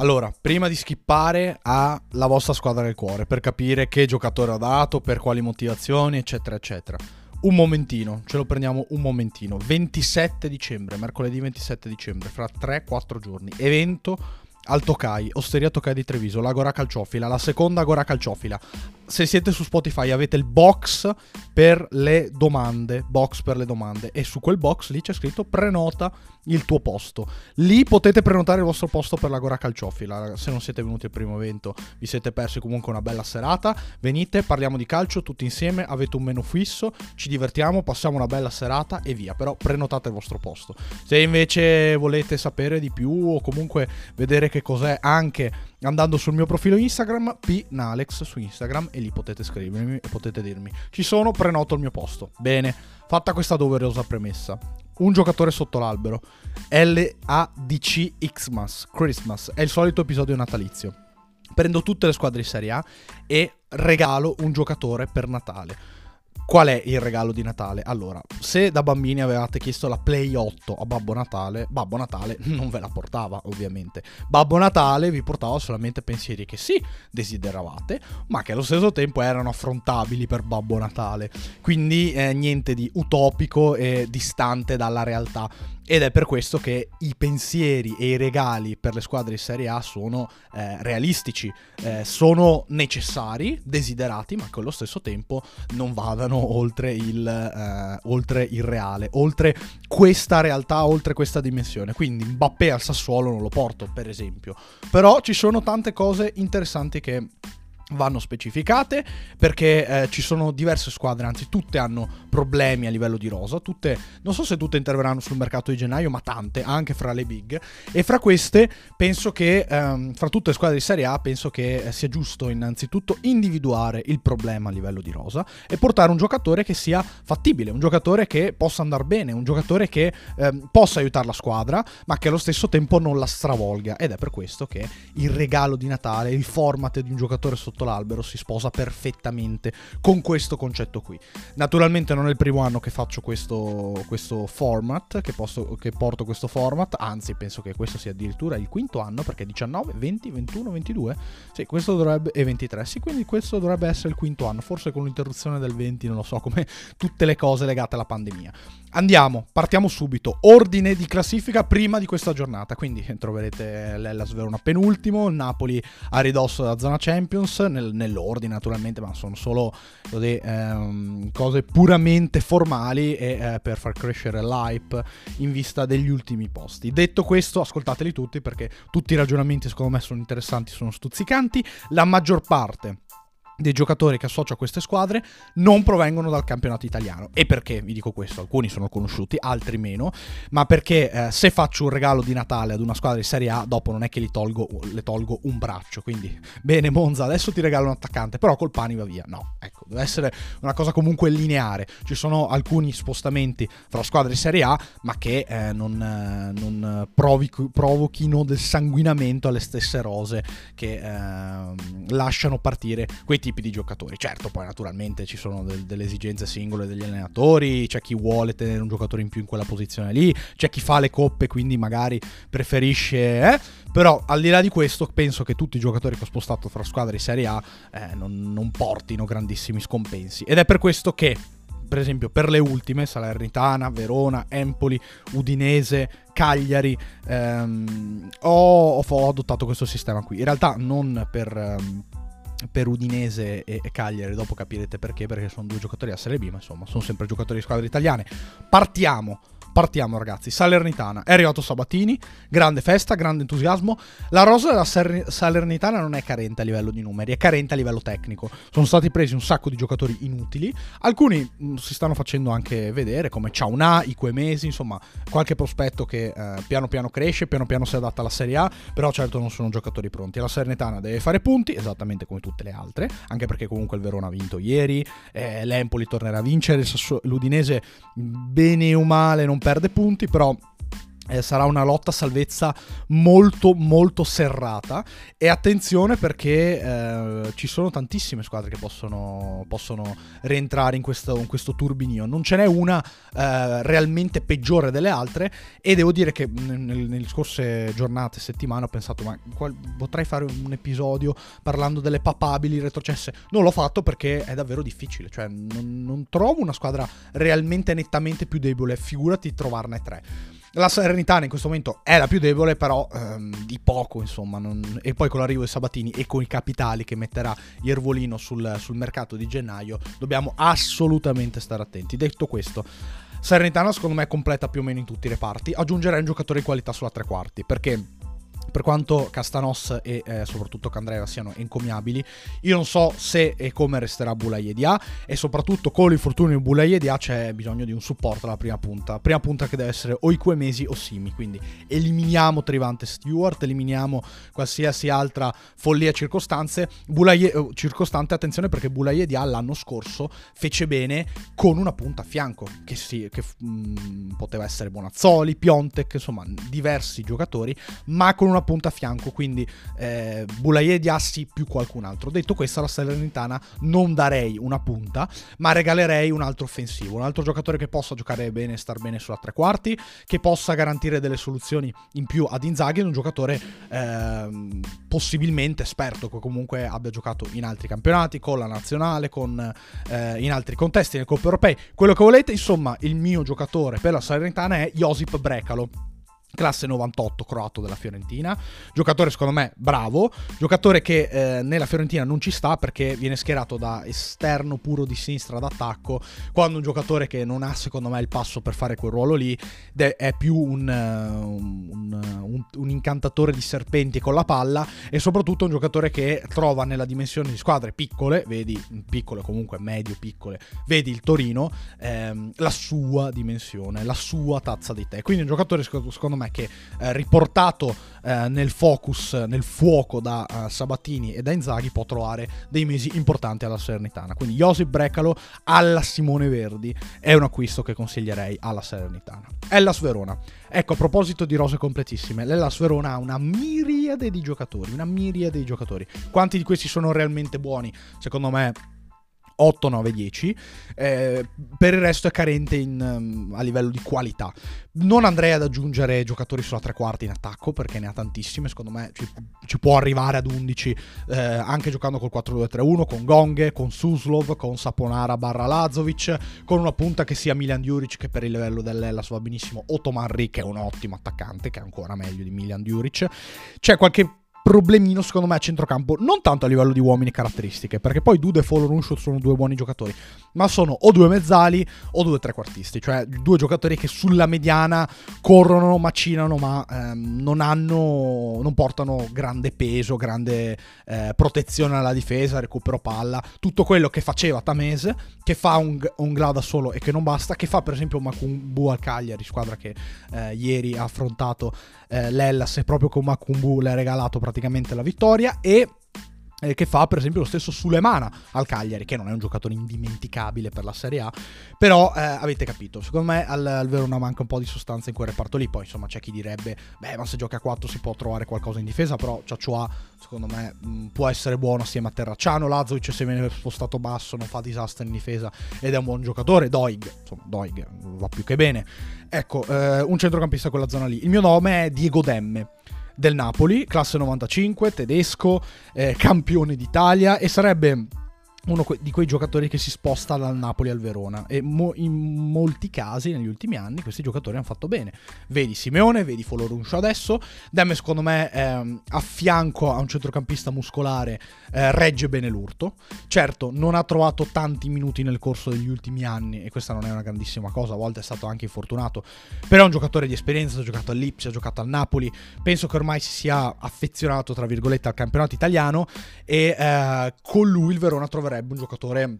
Allora, prima di skippare alla vostra squadra del cuore, per capire che giocatore ha dato, per quali motivazioni, eccetera, eccetera. Un momentino, ce lo prendiamo un momentino. 27 dicembre, mercoledì 27 dicembre, fra 3-4 giorni. Evento al Tokai, Osteria Tokai di Treviso, l'Agora Calciofila, la seconda Agora Calciofila. Se siete su Spotify avete il box per le domande, box per le domande e su quel box lì c'è scritto prenota il tuo posto. Lì potete prenotare il vostro posto per l'Agora Calciofila. Se non siete venuti al primo evento, vi siete persi comunque una bella serata. Venite, parliamo di calcio tutti insieme, avete un menu fisso, ci divertiamo, passiamo una bella serata e via. Però prenotate il vostro posto. Se invece volete sapere di più o comunque vedere che cos'è anche andando sul mio profilo Instagram, pnalex su Instagram e lì potete scrivermi e potete dirmi ci sono, prenoto il mio posto. Bene, fatta questa doverosa premessa. Un giocatore sotto l'albero. LADC Xmas, Christmas, è il solito episodio natalizio. Prendo tutte le squadre di Serie A e regalo un giocatore per Natale. Qual è il regalo di Natale? Allora, se da bambini avevate chiesto la Play 8 a Babbo Natale, Babbo Natale non ve la portava, ovviamente. Babbo Natale vi portava solamente pensieri che sì, desideravate, ma che allo stesso tempo erano affrontabili per Babbo Natale. Quindi eh, niente di utopico e distante dalla realtà. Ed è per questo che i pensieri e i regali per le squadre di Serie A sono eh, realistici, eh, sono necessari, desiderati, ma che allo stesso tempo non vadano oltre il, eh, oltre il reale, oltre questa realtà, oltre questa dimensione. Quindi Mbappé al Sassuolo non lo porto, per esempio. Però ci sono tante cose interessanti che vanno specificate perché eh, ci sono diverse squadre, anzi tutte hanno problemi a livello di rosa, tutte, non so se tutte interverranno sul mercato di gennaio, ma tante, anche fra le big, e fra queste penso che, ehm, fra tutte le squadre di Serie A, penso che eh, sia giusto innanzitutto individuare il problema a livello di rosa e portare un giocatore che sia fattibile, un giocatore che possa andare bene, un giocatore che ehm, possa aiutare la squadra, ma che allo stesso tempo non la stravolga, ed è per questo che il regalo di Natale, il format di un giocatore sotto sotto l'albero si sposa perfettamente con questo concetto qui. Naturalmente non è il primo anno che faccio questo, questo format, che, posso, che porto questo format, anzi penso che questo sia addirittura il quinto anno perché 19, 20, 21, 22, sì, questo dovrebbe, e 23, sì, quindi questo dovrebbe essere il quinto anno, forse con l'interruzione del 20, non lo so, come tutte le cose legate alla pandemia. Andiamo, partiamo subito. Ordine di classifica prima di questa giornata. Quindi troverete l'Ellas Verona penultimo, Napoli a ridosso della zona Champions, nel, nell'ordine naturalmente, ma sono solo così, ehm, cose puramente formali e eh, per far crescere l'hype in vista degli ultimi posti. Detto questo, ascoltateli tutti perché tutti i ragionamenti secondo me sono interessanti, sono stuzzicanti. La maggior parte dei giocatori che associo a queste squadre non provengono dal campionato italiano. E perché vi dico questo? Alcuni sono conosciuti, altri meno, ma perché eh, se faccio un regalo di Natale ad una squadra di Serie A, dopo non è che tolgo, le tolgo un braccio. Quindi, bene Monza, adesso ti regalo un attaccante, però col pani va via. No, ecco, deve essere una cosa comunque lineare. Ci sono alcuni spostamenti fra squadre di Serie A, ma che eh, non, eh, non provochi, provochino del sanguinamento alle stesse rose che ehm, lasciano partire quei tipi tipi di giocatori. Certo, poi naturalmente ci sono del, delle esigenze singole degli allenatori, c'è chi vuole tenere un giocatore in più in quella posizione lì, c'è chi fa le coppe, quindi magari preferisce... Eh? Però al di là di questo penso che tutti i giocatori che ho spostato fra squadre di Serie A eh, non, non portino grandissimi scompensi. Ed è per questo che per esempio per le ultime, Salernitana, Verona, Empoli, Udinese, Cagliari, ehm, ho, ho, adottato questo sistema qui. In realtà non per, ehm, per Udinese e, Cagliari, dopo capirete perché, perché sono due giocatori a Serie B, ma insomma sono sempre giocatori di squadre italiane. Partiamo Partiamo ragazzi, Salernitana, è arrivato Sabatini, grande festa, grande entusiasmo. La rosa della Salernitana non è carente a livello di numeri, è carente a livello tecnico. Sono stati presi un sacco di giocatori inutili, alcuni mh, mm, si stanno facendo anche vedere come Ciauna, Iquemesi, insomma qualche prospetto che eh, piano piano cresce, piano piano si adatta alla Serie A, però certo non sono giocatori pronti. La Salernitana deve fare punti, esattamente come tutte le altre, anche perché comunque il Verona ha vinto ieri, eh, l'Empoli tornerà a vincere, l'Udinese bene o male non perde punti, però eh, sarà una lotta salvezza molto molto serrata. E attenzione perché eh, ci sono tantissime squadre che possono, possono rientrare in questo, in questo, turbinio. Non ce n'è una eh, realmente peggiore delle altre. E devo dire che nel, nelle scorse giornate settimane ho pensato ma qual, potrei fare un episodio parlando delle papabili retrocesse? Non l'ho fatto perché è davvero difficile. Cioè non, non trovo una squadra realmente nettamente più debole. Figurati trovarne tre la Serenitana in questo momento è la più debole, però ehm, di poco, insomma. Non... E poi con l'arrivo di Sabatini e con i capitali che metterà Iervolino sul, sul mercato di gennaio, dobbiamo assolutamente stare attenti. Detto questo, Serenitana secondo me completa più o meno in tutti i reparti. Aggiungerei un giocatore di qualità sulla tre quarti, perché per quanto Castanos e eh, soprattutto Candreva siano encomiabili, io non so se e come resterà Boulaye Dia e soprattutto con l'infortunio di Boulaye Dia c'è bisogno di un supporto alla prima punta. Prima punta che deve essere o Iquemesi o Simi, quindi eliminiamo Trivante Stewart, eliminiamo qualsiasi altra follia circostanze. Boulaye, eh, circostante, attenzione perché Boulaye Dia l'anno scorso fece bene con una punta a fianco, che, sì, che mh, mm, poteva essere Bonazzoli, Piontek, insomma diversi giocatori, ma con una una punta a fianco, quindi eh, Bulaye di Assi più qualcun altro. Detto questo, alla Salernitana non darei una punta, ma regalerei un altro offensivo, un altro giocatore che possa giocare bene e star bene sulla tre quarti, che possa garantire delle soluzioni in più ad Inzaghi, un giocatore eh, possibilmente esperto, che comunque abbia giocato in altri campionati, con la nazionale, con, eh, in altri contesti, nel Coppa Europei, quello che volete, insomma, il mio giocatore per la Salernitana è Josip Brecalo classe 98 croato della Fiorentina, giocatore secondo me bravo, giocatore che eh, nella Fiorentina non ci sta perché viene schierato da esterno puro di sinistra d'attacco, quando un giocatore che non ha secondo me il passo per fare quel ruolo lì è più un, un, un, un incantatore di serpenti con la palla e soprattutto un giocatore che trova nella dimensione di squadre piccole, vedi piccole comunque medio piccole, vedi il Torino, ehm, la sua dimensione, la sua tazza di tè, quindi un giocatore secondo me me che eh, riportato eh, nel focus, nel fuoco da uh, Sabatini e da Inzaghi può trovare dei mesi importanti alla Salernitana. Quindi Josip Brecalo alla Simone Verdi è un acquisto che consiglierei alla Salernitana. Ellas Verona. Ecco, a proposito di rose completissime, l'Ellas Verona ha una miriade di giocatori, una miriade di giocatori. Quanti di questi sono realmente buoni? Secondo me 8, 9, 10. Eh, per il resto è carente in, um, a livello di qualità. Non andrei ad aggiungere giocatori sulla tre quarti in attacco perché ne ha tantissime. Secondo me ci, ci può arrivare ad 11 eh, anche giocando col 4-2-3-1 con Gonghe, con Suslov, con Saponara barra Lazovic, con una punta che sia Milan Djuric che per il livello dell'Ellas va benissimo, o Tomarri che è un ottimo attaccante che è ancora meglio di Milan Djuric. C'è qualche problemino secondo me a centrocampo, non tanto a livello di uomini e caratteristiche, perché poi Dude e Folorunshot sono due buoni giocatori, ma sono o due mezzali o due trequartisti, cioè due giocatori che sulla mediana corrono, macinano, ma ehm, non hanno, non portano grande peso, grande eh, protezione alla difesa, recupero palla, tutto quello che faceva Tamese, che fa un, un Gla da solo e che non basta, che fa per esempio Macumbu al Cagliari, squadra che eh, ieri ha affrontato eh, l'Ellas e proprio con Macumbu le ha regalato praticamente la vittoria e eh, che fa per esempio lo stesso Sulemana al Cagliari, che non è un giocatore indimenticabile per la Serie A, però eh, avete capito, secondo me al, al, Verona manca un po' di sostanza in quel reparto lì, poi insomma c'è chi direbbe, beh ma se gioca a 4 si può trovare qualcosa in difesa, però Ciacciua secondo me mh, mm, può essere buono assieme a Terracciano, Lazovic se viene spostato basso non fa disastro in difesa ed è un buon giocatore, Doig, insomma Doig va più che bene, ecco eh, un centrocampista quella zona lì, il mio nome è Diego Demme del Napoli, classe 95, tedesco, eh, campione d'Italia e sarebbe uno di quei giocatori che si sposta dal Napoli al Verona. E mo- in molti casi negli ultimi anni questi giocatori hanno fatto bene. Vedi Simeone, vedi Foloruncio adesso. Demme secondo me ehm, a fianco a un centrocampista muscolare eh, regge bene l'urto. Certo non ha trovato tanti minuti nel corso degli ultimi anni e questa non è una grandissima cosa a volte è stato anche infortunato. Però è un giocatore di esperienza ha giocato all'Ipsia, ha giocato al Napoli. Penso che ormai si sia affezionato tra virgolette al campionato italiano. E eh, con lui il Verona troverà troverebbe un giocatore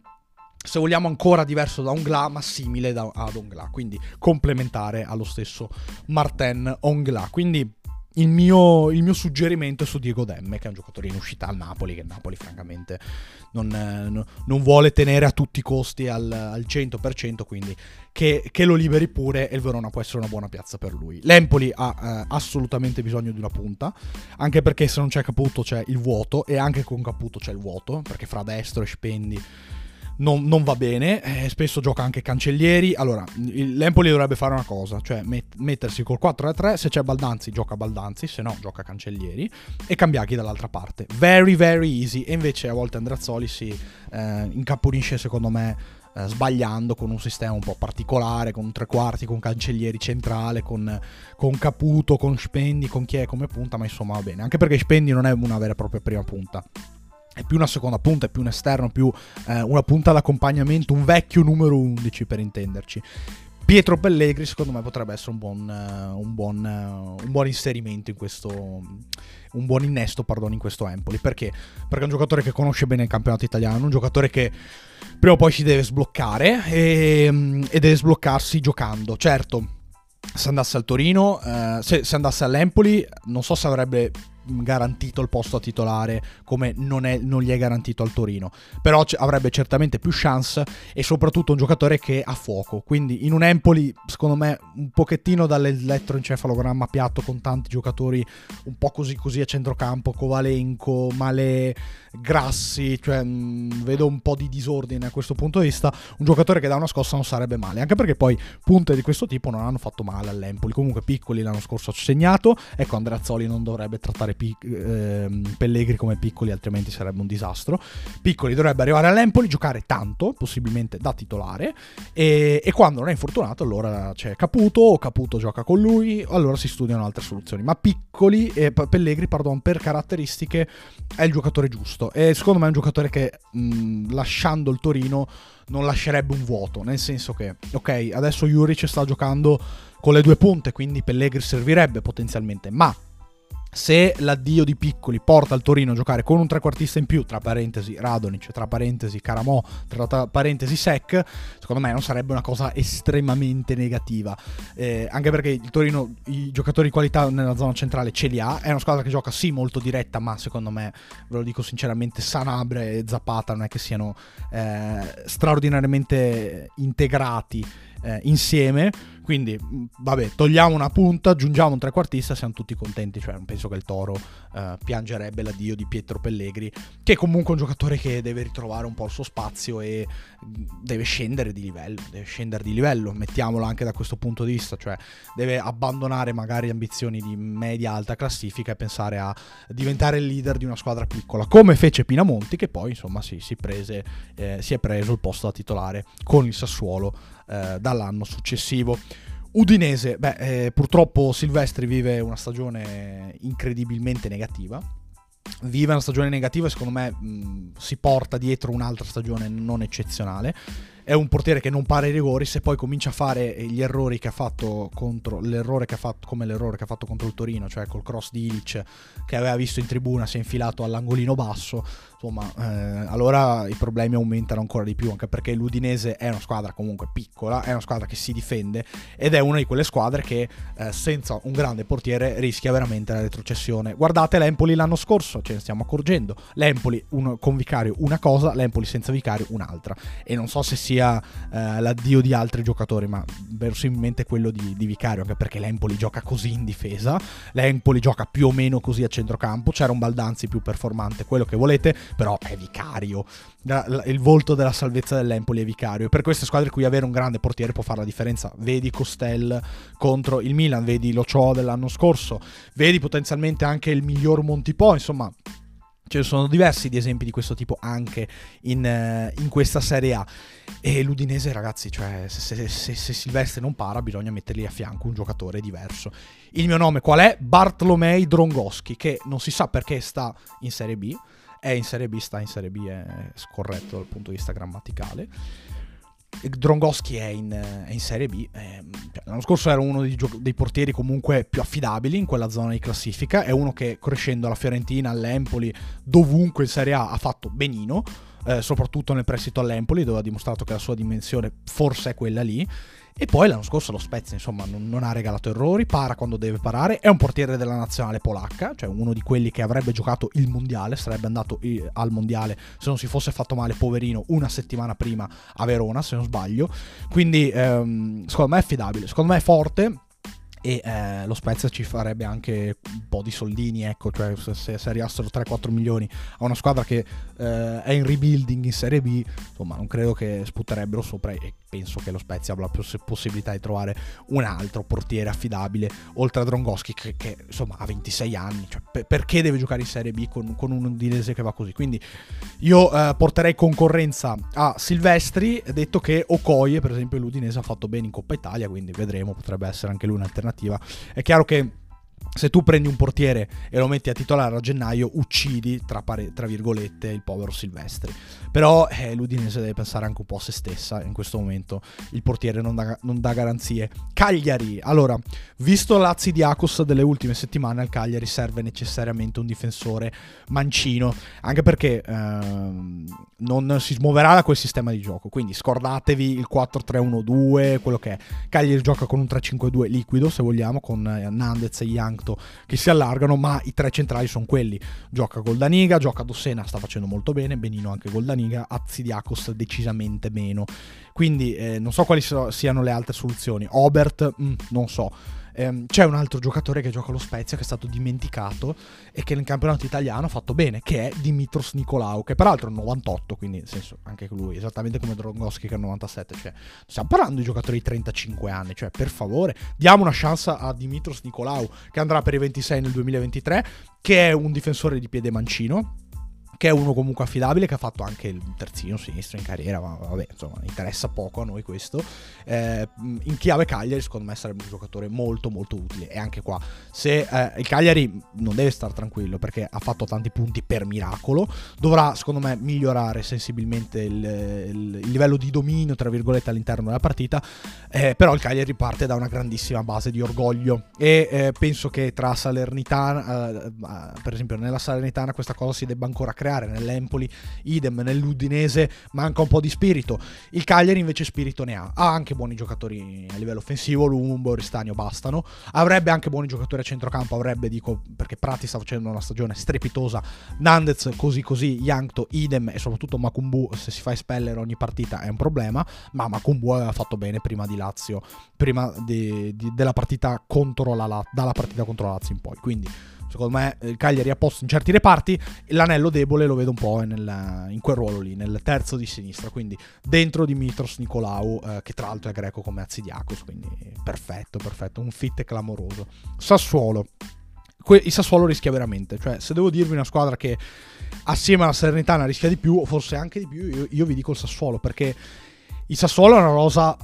se vogliamo ancora diverso da Ongla, ma simile da, ad Ongla, quindi complementare allo stesso Martin Ongla. Quindi il mio, il mio, suggerimento è su Diego Demme, che è un giocatore in uscita al Napoli, che il Napoli francamente non, eh, non vuole tenere a tutti i costi al, al 100%, quindi che, che, lo liberi pure e il Verona può essere una buona piazza per lui. L'Empoli ha eh, assolutamente bisogno di una punta, anche perché se non c'è Caputo c'è il vuoto e anche con Caputo c'è il vuoto, perché fra destro e Spendi non, non va bene, eh, spesso gioca anche Cancellieri. Allora, l'Empoli dovrebbe fare una cosa, cioè met- mettersi col 4-3, se c'è Baldanzi gioca Baldanzi, se no gioca Cancellieri e Cambiaghi dall'altra parte. Very very easy e invece a volte Andrazzoli si eh, incaponisce secondo me eh, sbagliando con un sistema un po' particolare, con tre quarti, con Cancellieri centrale, con, con Caputo, con Spendi, con chi è come punta, ma insomma va bene. Anche perché Spendi non è una vera e propria prima punta è più una seconda punta, è più un esterno, più eh, una punta d'accompagnamento, un vecchio numero 11 per intenderci. Pietro Pellegri secondo me potrebbe essere un buon, uh, un buon, uh, un buon inserimento in questo un buon innesto pardon, in questo Empoli perché? perché è un giocatore che conosce bene il campionato italiano un giocatore che prima o poi si deve sbloccare e, e deve sbloccarsi giocando certo se andasse al Torino uh, se, se andasse all'Empoli non so se avrebbe garantito il posto a titolare come non, è, non gli è garantito al Torino. Però c- avrebbe certamente più chance e soprattutto un giocatore che ha fuoco. Quindi in un Empoli, secondo me, un pochettino dall'elettroencefalogramma piatto con tanti giocatori un po' così così a centrocampo, Kovalenko, Male, Grassi, cioè mh, vedo un po' di disordine a questo punto di vista. Un giocatore che da una scossa non sarebbe male, anche perché poi punte di questo tipo non hanno fatto male all'Empoli. Comunque piccoli l'anno scorso ha segnato, ecco Andreazzoli non dovrebbe trattare pic- ehm, Pellegri come piccoli, altrimenti sarebbe un disastro. Piccoli dovrebbe arrivare all'Empoli, giocare tanto, possibilmente da titolare, e, e quando non è infortunato allora c'è Caputo, o Caputo gioca con lui, allora si studiano altre soluzioni. Ma piccoli, eh, Pellegri, pardon, per caratteristiche è il giocatore giusto e secondo me è un giocatore che mh, lasciando il Torino non lascerebbe un vuoto, nel senso che, ok, adesso Juric sta giocando con le due punte, quindi Pellegri servirebbe potenzialmente, ma se l'addio di Piccoli porta il Torino a giocare con un trequartista in più, tra parentesi Radonic, tra parentesi Caramò, tra parentesi Sec, secondo me non sarebbe una cosa estremamente negativa. Eh, anche perché il Torino i giocatori di qualità nella zona centrale ce li ha. È una squadra che gioca sì molto diretta, ma secondo me, ve lo dico sinceramente, Sanabre e Zapata non è che siano eh, straordinariamente integrati eh, insieme. Quindi, mm, vabbè, togliamo una punta, aggiungiamo un trequartista, siamo tutti contenti. Cioè, non penso che il Toro eh, piangerebbe l'addio di Pietro Pellegri, che è comunque un giocatore che deve ritrovare un po' il suo spazio e mm, deve scendere di livello. Deve scendere di livello, mettiamolo anche da questo punto di vista. Cioè, deve abbandonare magari ambizioni di media-alta classifica e pensare a diventare il leader di una squadra piccola, come fece Pinamonti, che poi, insomma, si, si, prese, eh, si è preso il posto da titolare con il Sassuolo eh, dall'anno successivo. Udinese, beh, eh, purtroppo Silvestri vive una stagione incredibilmente negativa. Vive una stagione negativa e secondo me mh, si porta dietro un'altra stagione non eccezionale è un portiere che non para i rigori, se poi comincia a fare gli errori che ha fatto contro l'errore che ha fatto come l'errore che ha fatto contro il Torino, cioè col cross di Ilic che aveva visto in tribuna, si è infilato all'angolino basso, insomma, eh, allora i problemi aumentano ancora di più, anche perché l'Udinese è una squadra comunque piccola, è una squadra che si difende ed è una di quelle squadre che eh, senza un grande portiere rischia veramente la retrocessione. Guardate l'Empoli l'anno scorso, ce ne stiamo accorgendo, l'Empoli un, con Vicario una cosa, l'Empoli senza Vicario un'altra e non so se sia sia eh, l'addio di altri giocatori, ma verosimilmente quello di, di, Vicario, anche perché l'Empoli gioca così in difesa, l'Empoli gioca più o meno così a centrocampo, c'era un Baldanzi più performante, quello che volete, però è Vicario. il volto della salvezza dell'Empoli è Vicario. E per queste squadre qui avere un grande portiere può fare la differenza. Vedi Costel contro il Milan, vedi lo Cho dell'anno scorso, vedi potenzialmente anche il miglior Montipò, insomma Ce ne sono diversi di esempi di questo tipo anche in, uh, in questa Serie A. E l'Udinese, ragazzi, cioè, se, se, se, se, Silvestre non para, bisogna mettergli a fianco un giocatore diverso. Il mio nome qual è? Bartolomei Drongoschi, che non si sa perché sta in Serie B. È in Serie B, sta in Serie B, è scorretto dal punto di vista grammaticale. Drongoschi è in, è in, Serie B. Eh, l'anno scorso era uno dei, gio- dei, portieri comunque più affidabili in quella zona di classifica. È uno che crescendo alla Fiorentina, all'Empoli, dovunque in Serie A ha fatto benino. eh, soprattutto nel prestito all'Empoli, dove ha dimostrato che la sua dimensione forse è quella lì. E poi l'anno scorso lo Spezia, insomma, non, non, ha regalato errori, para quando deve parare, è un portiere della nazionale polacca, cioè uno di quelli che avrebbe giocato il mondiale, sarebbe andato al mondiale se non si fosse fatto male, poverino, una settimana prima a Verona, se non sbaglio. Quindi, ehm, secondo me è affidabile, secondo me è forte e eh, lo Spezia ci farebbe anche un po' di soldini, ecco, cioè se, se arrivassero 3-4 milioni a una squadra che eh, è in rebuilding in Serie B, insomma non credo che sputterebbero sopra e penso che lo Spezia abbia la possibilità di trovare un altro portiere affidabile oltre a Drongoschi che, che insomma ha 26 anni, cioè, per, perché deve giocare in Serie B con, con un udinese che va così? Quindi io eh, porterei concorrenza a Silvestri, detto che Okoye per esempio l'Udinese ha fatto bene in Coppa Italia, quindi vedremo, potrebbe essere anche lui un'alternativa alternativa. È chiaro che se tu prendi un portiere e lo metti a titolare a gennaio, uccidi, tra, pare- tra virgolette, il povero Silvestri. Però eh, l'Udinese deve pensare anche un po' a se stessa in questo momento. Il portiere non dà, non dà garanzie. Cagliari, allora, visto l'Azzi di Akos delle ultime settimane, al Cagliari serve necessariamente un difensore mancino, anche perché ehm, non si smuoverà da quel sistema di gioco. Quindi scordatevi il 4-3-1-2, quello che è. Cagliari gioca con un 3-5-2 liquido, se vogliamo, con eh, Nandez e Young Sancto che si allargano, ma i tre centrali sono quelli. Gioca Goldaniga, gioca Dossena, sta facendo molto bene, benino anche Goldaniga, Azzidiakos decisamente meno. Quindi eh, non so quali so, siano le altre soluzioni. Obert, mm, non so. Ehm, c'è un altro giocatore che gioca allo Spezia che è stato dimenticato e che nel campionato italiano ha fatto bene, che è Dimitros Nicolau, che peraltro è 98, quindi nel senso anche lui, esattamente come Drongoschi che è 97, cioè stiamo parlando di giocatori di 35 anni, cioè per favore diamo una chance a Dimitros Nicolau che andrà per i 26 nel 2023, che è un difensore di piede mancino che è uno comunque affidabile, che ha fatto anche il terzino sinistro in carriera, ma vabbè, insomma, interessa poco a noi questo. Eh, in chiave Cagliari, secondo me sarebbe un giocatore molto molto utile. E anche qua, se eh, il Cagliari non deve stare tranquillo perché ha fatto tanti punti per miracolo, dovrà, secondo me, migliorare sensibilmente il, il, il livello di dominio, tra virgolette, all'interno della partita. Eh, però il Cagliari parte da una grandissima base di orgoglio e eh, penso che tra Salernitana, eh, per esempio nella Salernitana questa cosa si debba ancora creare creare. Nell'Empoli, idem, nell'Udinese manca un po' di spirito. Il Cagliari invece spirito ne ha. Ha anche buoni giocatori a livello offensivo, Lumbo, Ristanio bastano. Avrebbe anche buoni giocatori a centrocampo, avrebbe, dico, perché Prati sta facendo una stagione strepitosa. Nandez così così, Yankto, idem e soprattutto Macumbu, se si fa espellere ogni partita è un problema, ma Macumbu aveva fatto bene prima di Lazio, prima di, di, della partita contro la, dalla partita contro la Lazio in poi. Quindi Secondo me il Cagliari ha posto in certi reparti, l'anello debole lo vedo un po' nel, in quel ruolo lì, nel terzo di sinistra, quindi dentro Dimitros Nicolau, eh, che tra l'altro è greco come Azidiakos, quindi perfetto, perfetto, un fit clamoroso. Sassuolo. Que- il Sassuolo rischia veramente, cioè se devo dirvi una squadra che assieme alla Serenitana rischia di più, o forse anche di più, io, io vi dico il Sassuolo, perché il Sassuolo è una rosa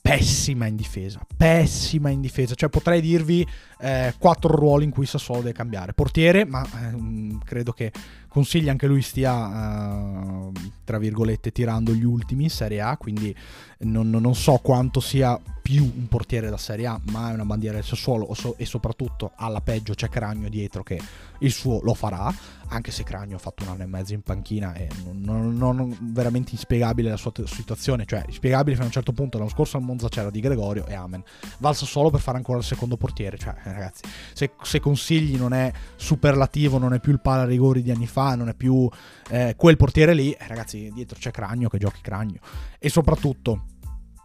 pessima in difesa, pessima in difesa, cioè potrei dirvi eh, quattro ruoli in cui Sassuolo deve cambiare. Portiere, ma eh, credo che Consigli anche lui stia, uh, tra virgolette, tirando gli ultimi in Serie A, quindi non, non, so quanto sia più un portiere da Serie A, ma è una bandiera del Sassuolo so, e soprattutto alla peggio c'è Cragno dietro che il suo lo farà, anche se Cragno ha fatto un anno e mezzo in panchina e non, non, non veramente inspiegabile la sua t- situazione, cioè inspiegabile fino a un certo punto, l'anno scorso a Monza c'era Di Gregorio e amen, va al Sassuolo per fare ancora il secondo portiere, cioè ragazzi, se, se Consigli non è superlativo, non è più il pala rigori di anni fa, fa, non è più eh, quel portiere lì, eh, ragazzi, dietro c'è Cragno che giochi Cragno. E soprattutto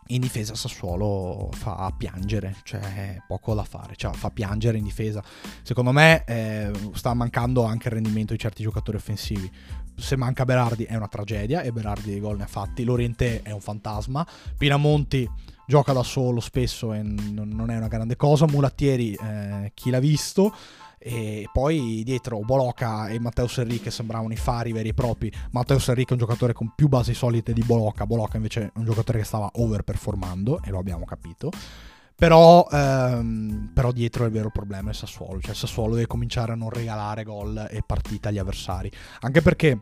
in difesa Sassuolo fa piangere, cioè poco da fare, cioè fa piangere in difesa. Secondo me eh, sta mancando anche il rendimento di certi giocatori offensivi. Se manca Berardi è una tragedia e Berardi dei gol ne ha fatti, Loriente è un fantasma, Pinamonti gioca da solo spesso e non è una grande cosa, Mulattieri eh, chi l'ha visto e poi dietro Boloca e Matteo Serri che sembravano i fari veri e propri. Matteo Serri che è un giocatore con più basi solide di Boloca, Boloca invece è un giocatore che stava overperformando e lo abbiamo capito. Però, ehm, però dietro il vero problema il Sassuolo, cioè il Sassuolo deve cominciare a non regalare gol e partita agli avversari, anche perché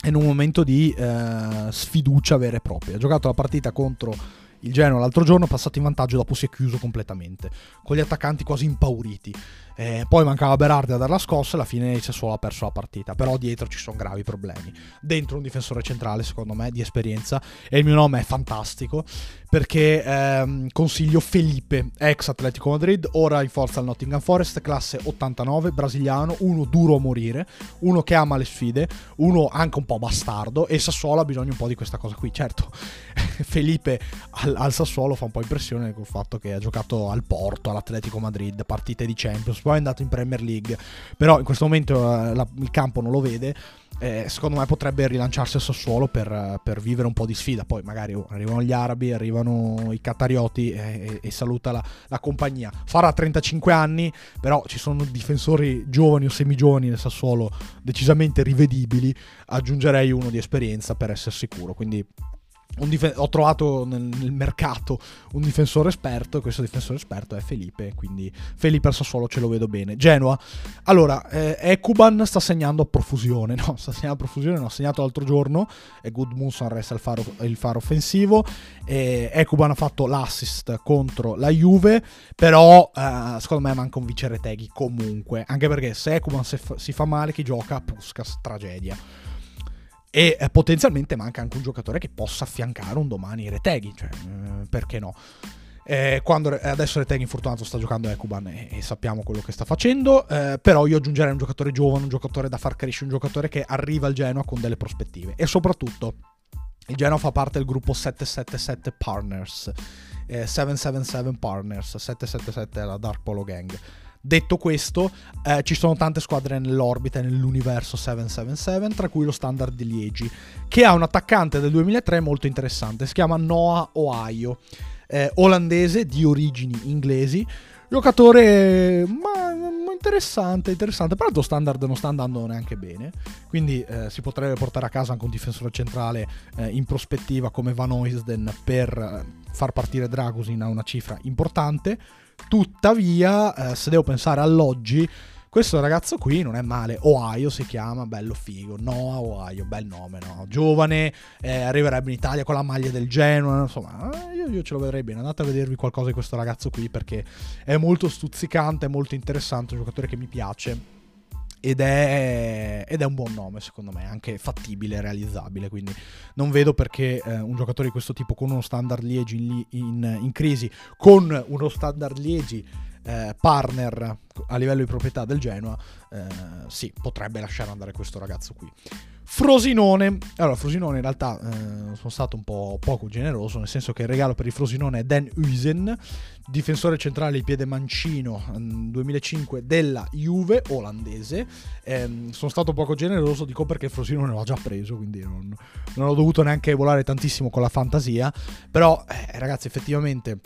è in un momento di eh, sfiducia vera e propria. Ha giocato la partita contro il Genoa l'altro giorno, passato in vantaggio, dopo si è chiuso completamente, con gli attaccanti quasi impauriti. Eh, poi mancava Berardi a dare la scossa e alla fine il Sassuolo ha perso la partita. Però dietro ci sono gravi problemi. Dentro un difensore centrale, secondo me, di esperienza. E il mio nome è fantastico perché ehm, consiglio Felipe, ex Atletico Madrid, ora in forza al Nottingham Forest, classe 89, brasiliano, uno duro a morire, uno che ama le sfide, uno anche un po' bastardo e Sassuolo ha bisogno un po' di questa cosa qui. Certo, Felipe al, al, Sassuolo fa un po' impressione col fatto che ha giocato al Porto, all'Atletico Madrid, partite di Champions, poi è andato in Premier League, però in questo momento eh, la, il campo non lo vede eh, secondo me potrebbe rilanciarsi a Sassuolo per, per, vivere un po' di sfida. Poi magari oh, arrivano gli arabi, arrivano i catarioti e, e, e saluta la, la, compagnia. Farà 35 anni, però ci sono difensori giovani o semigiovani nel Sassuolo decisamente rivedibili. Aggiungerei uno di esperienza per essere sicuro. Quindi Dif- ho trovato nel, nel, mercato un difensore esperto e questo difensore esperto è Felipe, quindi Felipe al Sassuolo ce lo vedo bene. Genoa, allora, eh, Ekuban sta segnando a profusione, no, sta segnando a profusione, no, ha segnato l'altro giorno, e Goodmunson resta il faro, il faro offensivo, e Ekuban ha fatto l'assist contro la Juve, però eh, secondo me manca un vice Reteghi comunque, anche perché se Ekuban si fa, si fa male chi gioca, Puskas, tragedia e eh, potenzialmente manca anche un giocatore che possa affiancare un domani Reteghi, cioè, eh, perché no? Eh, quando adesso Reteghi infortunato sta giocando Ekuban e, e, sappiamo quello che sta facendo, eh, però io aggiungerei un giocatore giovane, un giocatore da far crescere, un giocatore che arriva al Genoa con delle prospettive e soprattutto il Genoa fa parte del gruppo 777 Partners, 777 eh, Partners, 777 è la Dark Polo Gang Detto questo, eh, ci sono tante squadre nell'orbita e nell'universo 777, tra cui lo standard di Liegi, che ha un attaccante del 2003 molto interessante, si chiama Noah Ohio, eh, olandese di origini inglesi, giocatore ma, ma interessante, interessante, però tuo standard non sta andando neanche bene, quindi eh, si potrebbe portare a casa anche un difensore centrale eh, in prospettiva come Van Oysden per eh, far partire Dragusin a una cifra importante. Tuttavia, eh, se devo pensare all'oggi, questo ragazzo qui non è male. Ohio si chiama, bello figo. Noah Ohio, bel nome, no? Giovane, eh, arriverebbe in Italia con la maglia del Genoa. Insomma, eh, io, io, ce lo vedrei bene. Andate a vedervi qualcosa di questo ragazzo qui perché è molto stuzzicante, è molto interessante. Un giocatore che mi piace. Ed è, ed è, un buon nome secondo me, anche fattibile, realizzabile, quindi non vedo perché eh, un giocatore di questo tipo con uno standard Liegi in, in, in crisi, con uno standard Liegi eh, partner a livello di proprietà del Genoa, eh, sì, potrebbe lasciare andare questo ragazzo qui. Frosinone, allora Frosinone in realtà eh, sono stato un po' poco generoso, nel senso che il regalo per il Frosinone è Dan Uysen, difensore centrale di piede mancino 2005 della Juve olandese. Eh, sono stato poco generoso, dico perché Frosinone l'ho già preso, quindi non, non ho dovuto neanche volare tantissimo con la fantasia, però eh, ragazzi effettivamente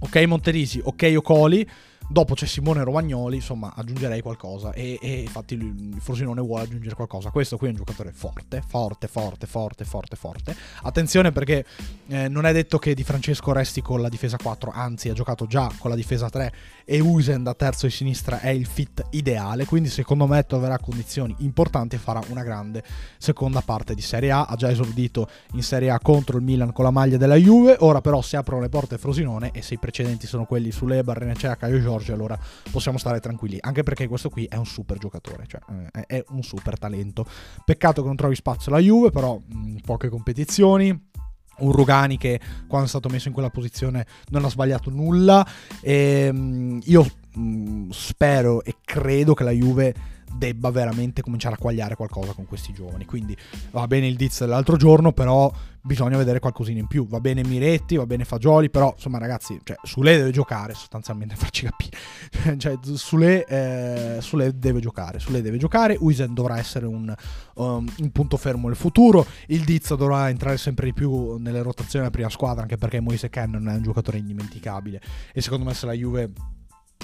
ok Monterisi, ok Ocoli Dopo c'è Simone Romagnoli, insomma, aggiungerei qualcosa. E, e infatti il Frosinone vuole aggiungere qualcosa. Questo qui è un giocatore forte, forte, forte, forte, forte, forte. Attenzione perché eh, non è detto che Di Francesco resti con la difesa 4, anzi ha giocato già con la difesa 3 e Usen da terzo di sinistra è il fit ideale. Quindi secondo me troverà condizioni importanti e farà una grande seconda parte di Serie A. Ha già esordito in Serie A contro il Milan con la maglia della Juve. Ora però si aprono le porte a Frosinone e se i precedenti sono quelli sulle Barrenecea, Caio Giorgio allora possiamo stare tranquilli. Anche perché questo qui è un super giocatore, cioè eh, è un super talento. Peccato che non trovi spazio alla Juve, però mh, poche competizioni un Rugani che quando è stato messo in quella posizione non ha sbagliato nulla e, mh, io mh, spero e credo che la Juve debba veramente cominciare a quagliare qualcosa con questi giovani. Quindi va bene il Diz dell'altro giorno, però bisogna vedere qualcosina in più. Va bene Miretti, va bene Fagioli, però insomma ragazzi, cioè, Sule deve giocare sostanzialmente, farci capire. cioè, Sule, eh, Sule, deve giocare, Sule deve giocare, Uisen dovrà essere un, um, un, punto fermo nel futuro, il Diz dovrà entrare sempre di più nelle rotazioni della prima squadra, anche perché Moise Cannon è un giocatore indimenticabile e secondo me se la Juve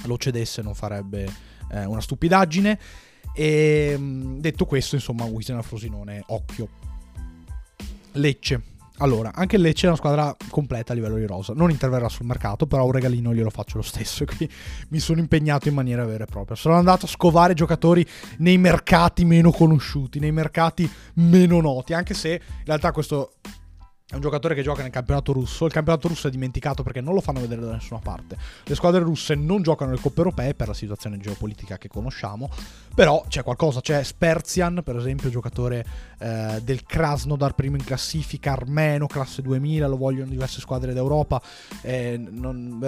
lo cedesse non farebbe eh, una stupidaggine. E ehm, detto questo, insomma, Wisen a Frosinone, occhio. Lecce. Allora, anche Lecce è una squadra completa a livello di rosa. Non interverrà sul mercato, però un regalino glielo faccio lo stesso. E qui mi sono impegnato in maniera vera e propria. Sono andato a scovare giocatori nei mercati meno conosciuti, nei mercati meno noti. Anche se in realtà questo è un giocatore che gioca nel campionato russo. Il campionato russo è dimenticato perché non lo fanno vedere da nessuna parte. Le squadre russe non giocano nelle coppe europee per la situazione geopolitica che conosciamo. Però c'è qualcosa. C'è Sperzian, per esempio, giocatore eh, del Krasnodar, primo in classifica, armeno, classe 2000. Lo vogliono diverse squadre d'Europa. Eh, non,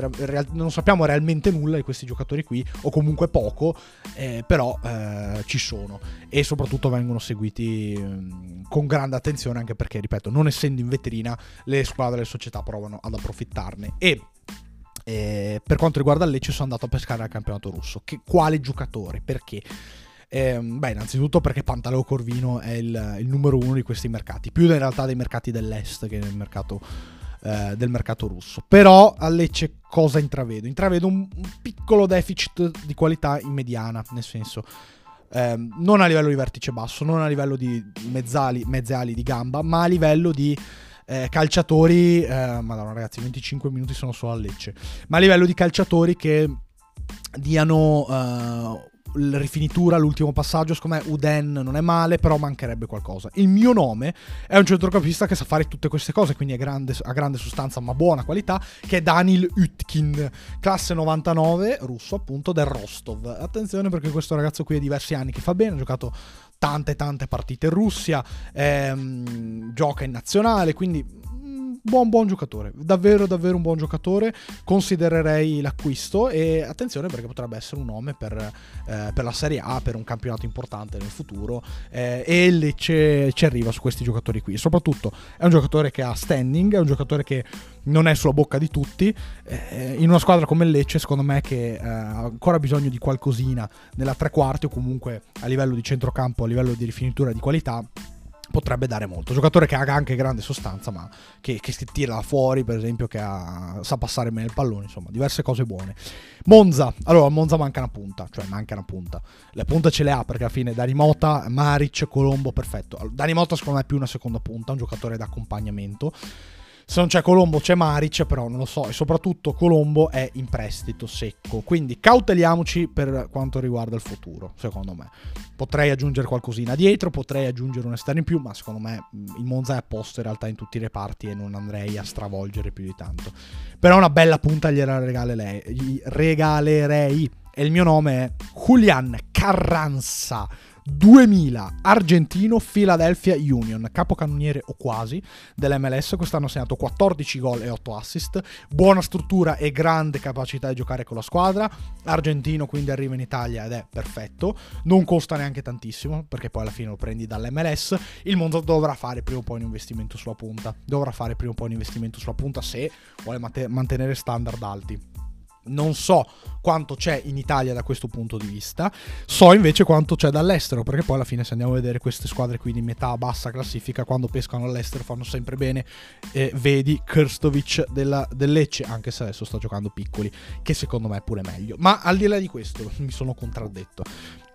non, sappiamo realmente nulla di questi giocatori qui, o comunque poco. Eh, però eh, ci sono. E soprattutto vengono seguiti mm, con grande attenzione, anche perché, ripeto, non essendo in vetrina vetrina, le squadre e le società provano ad approfittarne. E eh, per quanto riguarda il Lecce sono andato a pescare al campionato russo. Che, quale giocatore? Perché? Eh, beh, innanzitutto perché Pantaleo Corvino è il, il, numero uno di questi mercati, più in realtà dei mercati dell'est che nel mercato, eh, del mercato russo. Però a Lecce cosa intravedo? Intravedo un, un piccolo deficit di qualità in mediana, nel senso eh, non a livello di vertice basso, non a livello di mezzali, mezze ali di gamba, ma a livello di eh, calciatori, eh, madonna ragazzi, 25 minuti sono solo a Lecce, ma a livello di calciatori che diano uh, la rifinitura, l'ultimo passaggio, secondo me Uden non è male, però mancherebbe qualcosa. Il mio nome è un centrocampista che sa fare tutte queste cose, quindi grande, ha grande sostanza ma buona qualità, che è Daniel Utkin, classe 99, russo appunto, del Rostov. Attenzione perché questo ragazzo qui è diversi anni che fa bene, ha giocato tante tante partite. In Russia, ehm, gioca in nazionale, quindi buon buon giocatore, davvero davvero un buon giocatore, considererei l'acquisto e attenzione perché potrebbe essere un nome per, eh, per la Serie A, per un campionato importante nel futuro eh, e Lecce ci arriva su questi giocatori qui, soprattutto è un giocatore che ha standing, è un giocatore che non è sulla bocca di tutti. Eh, in una squadra come il Lecce, secondo me, che eh, ha ancora bisogno di qualcosina nella tre quarti o comunque a livello di centrocampo, a livello di rifinitura di qualità, potrebbe dare molto. Giocatore che ha anche grande sostanza, ma che, che si tira fuori, per esempio, che ha, sa passare bene il pallone, insomma, diverse cose buone. Monza, allora Monza manca una punta, cioè manca una punta. Le punte ce le ha perché alla fine Dani Mota, Maric, Colombo, perfetto. Dani Mota secondo me è più una seconda punta, un giocatore d'accompagnamento. Se non c'è Colombo c'è Maric, però non lo so. E soprattutto Colombo è in prestito secco. Quindi cauteliamoci per quanto riguarda il futuro, secondo me. Potrei aggiungere qualcosina dietro, potrei aggiungere un esterno in più, ma secondo me mm, il Monza è a posto in realtà in tutti i reparti e non andrei a stravolgere più di tanto. Però una bella punta gliela regalerei. E il mio nome è Julian Carranza 2000 argentino Philadelphia Union, capocannoniere o quasi dell'MLS, quest'anno ha segnato 14 gol e 8 assist, buona struttura e grande capacità di giocare con la squadra, argentino quindi arriva in Italia ed è perfetto, non costa neanche tantissimo perché poi alla fine lo prendi dall'MLS, il Monza dovrà fare prima o poi un investimento sulla punta, dovrà fare prima o poi un investimento sulla punta se vuole mantenere standard alti. Non so quanto c'è in Italia da questo punto di vista, so invece quanto c'è dall'estero, perché poi alla fine se andiamo a vedere queste squadre qui di metà bassa classifica, quando pescano all'estero fanno sempre bene, eh, vedi Krstovic della, del Lecce, anche se adesso sta giocando piccoli, che secondo me è pure meglio. Ma al di là di questo, mi sono contraddetto.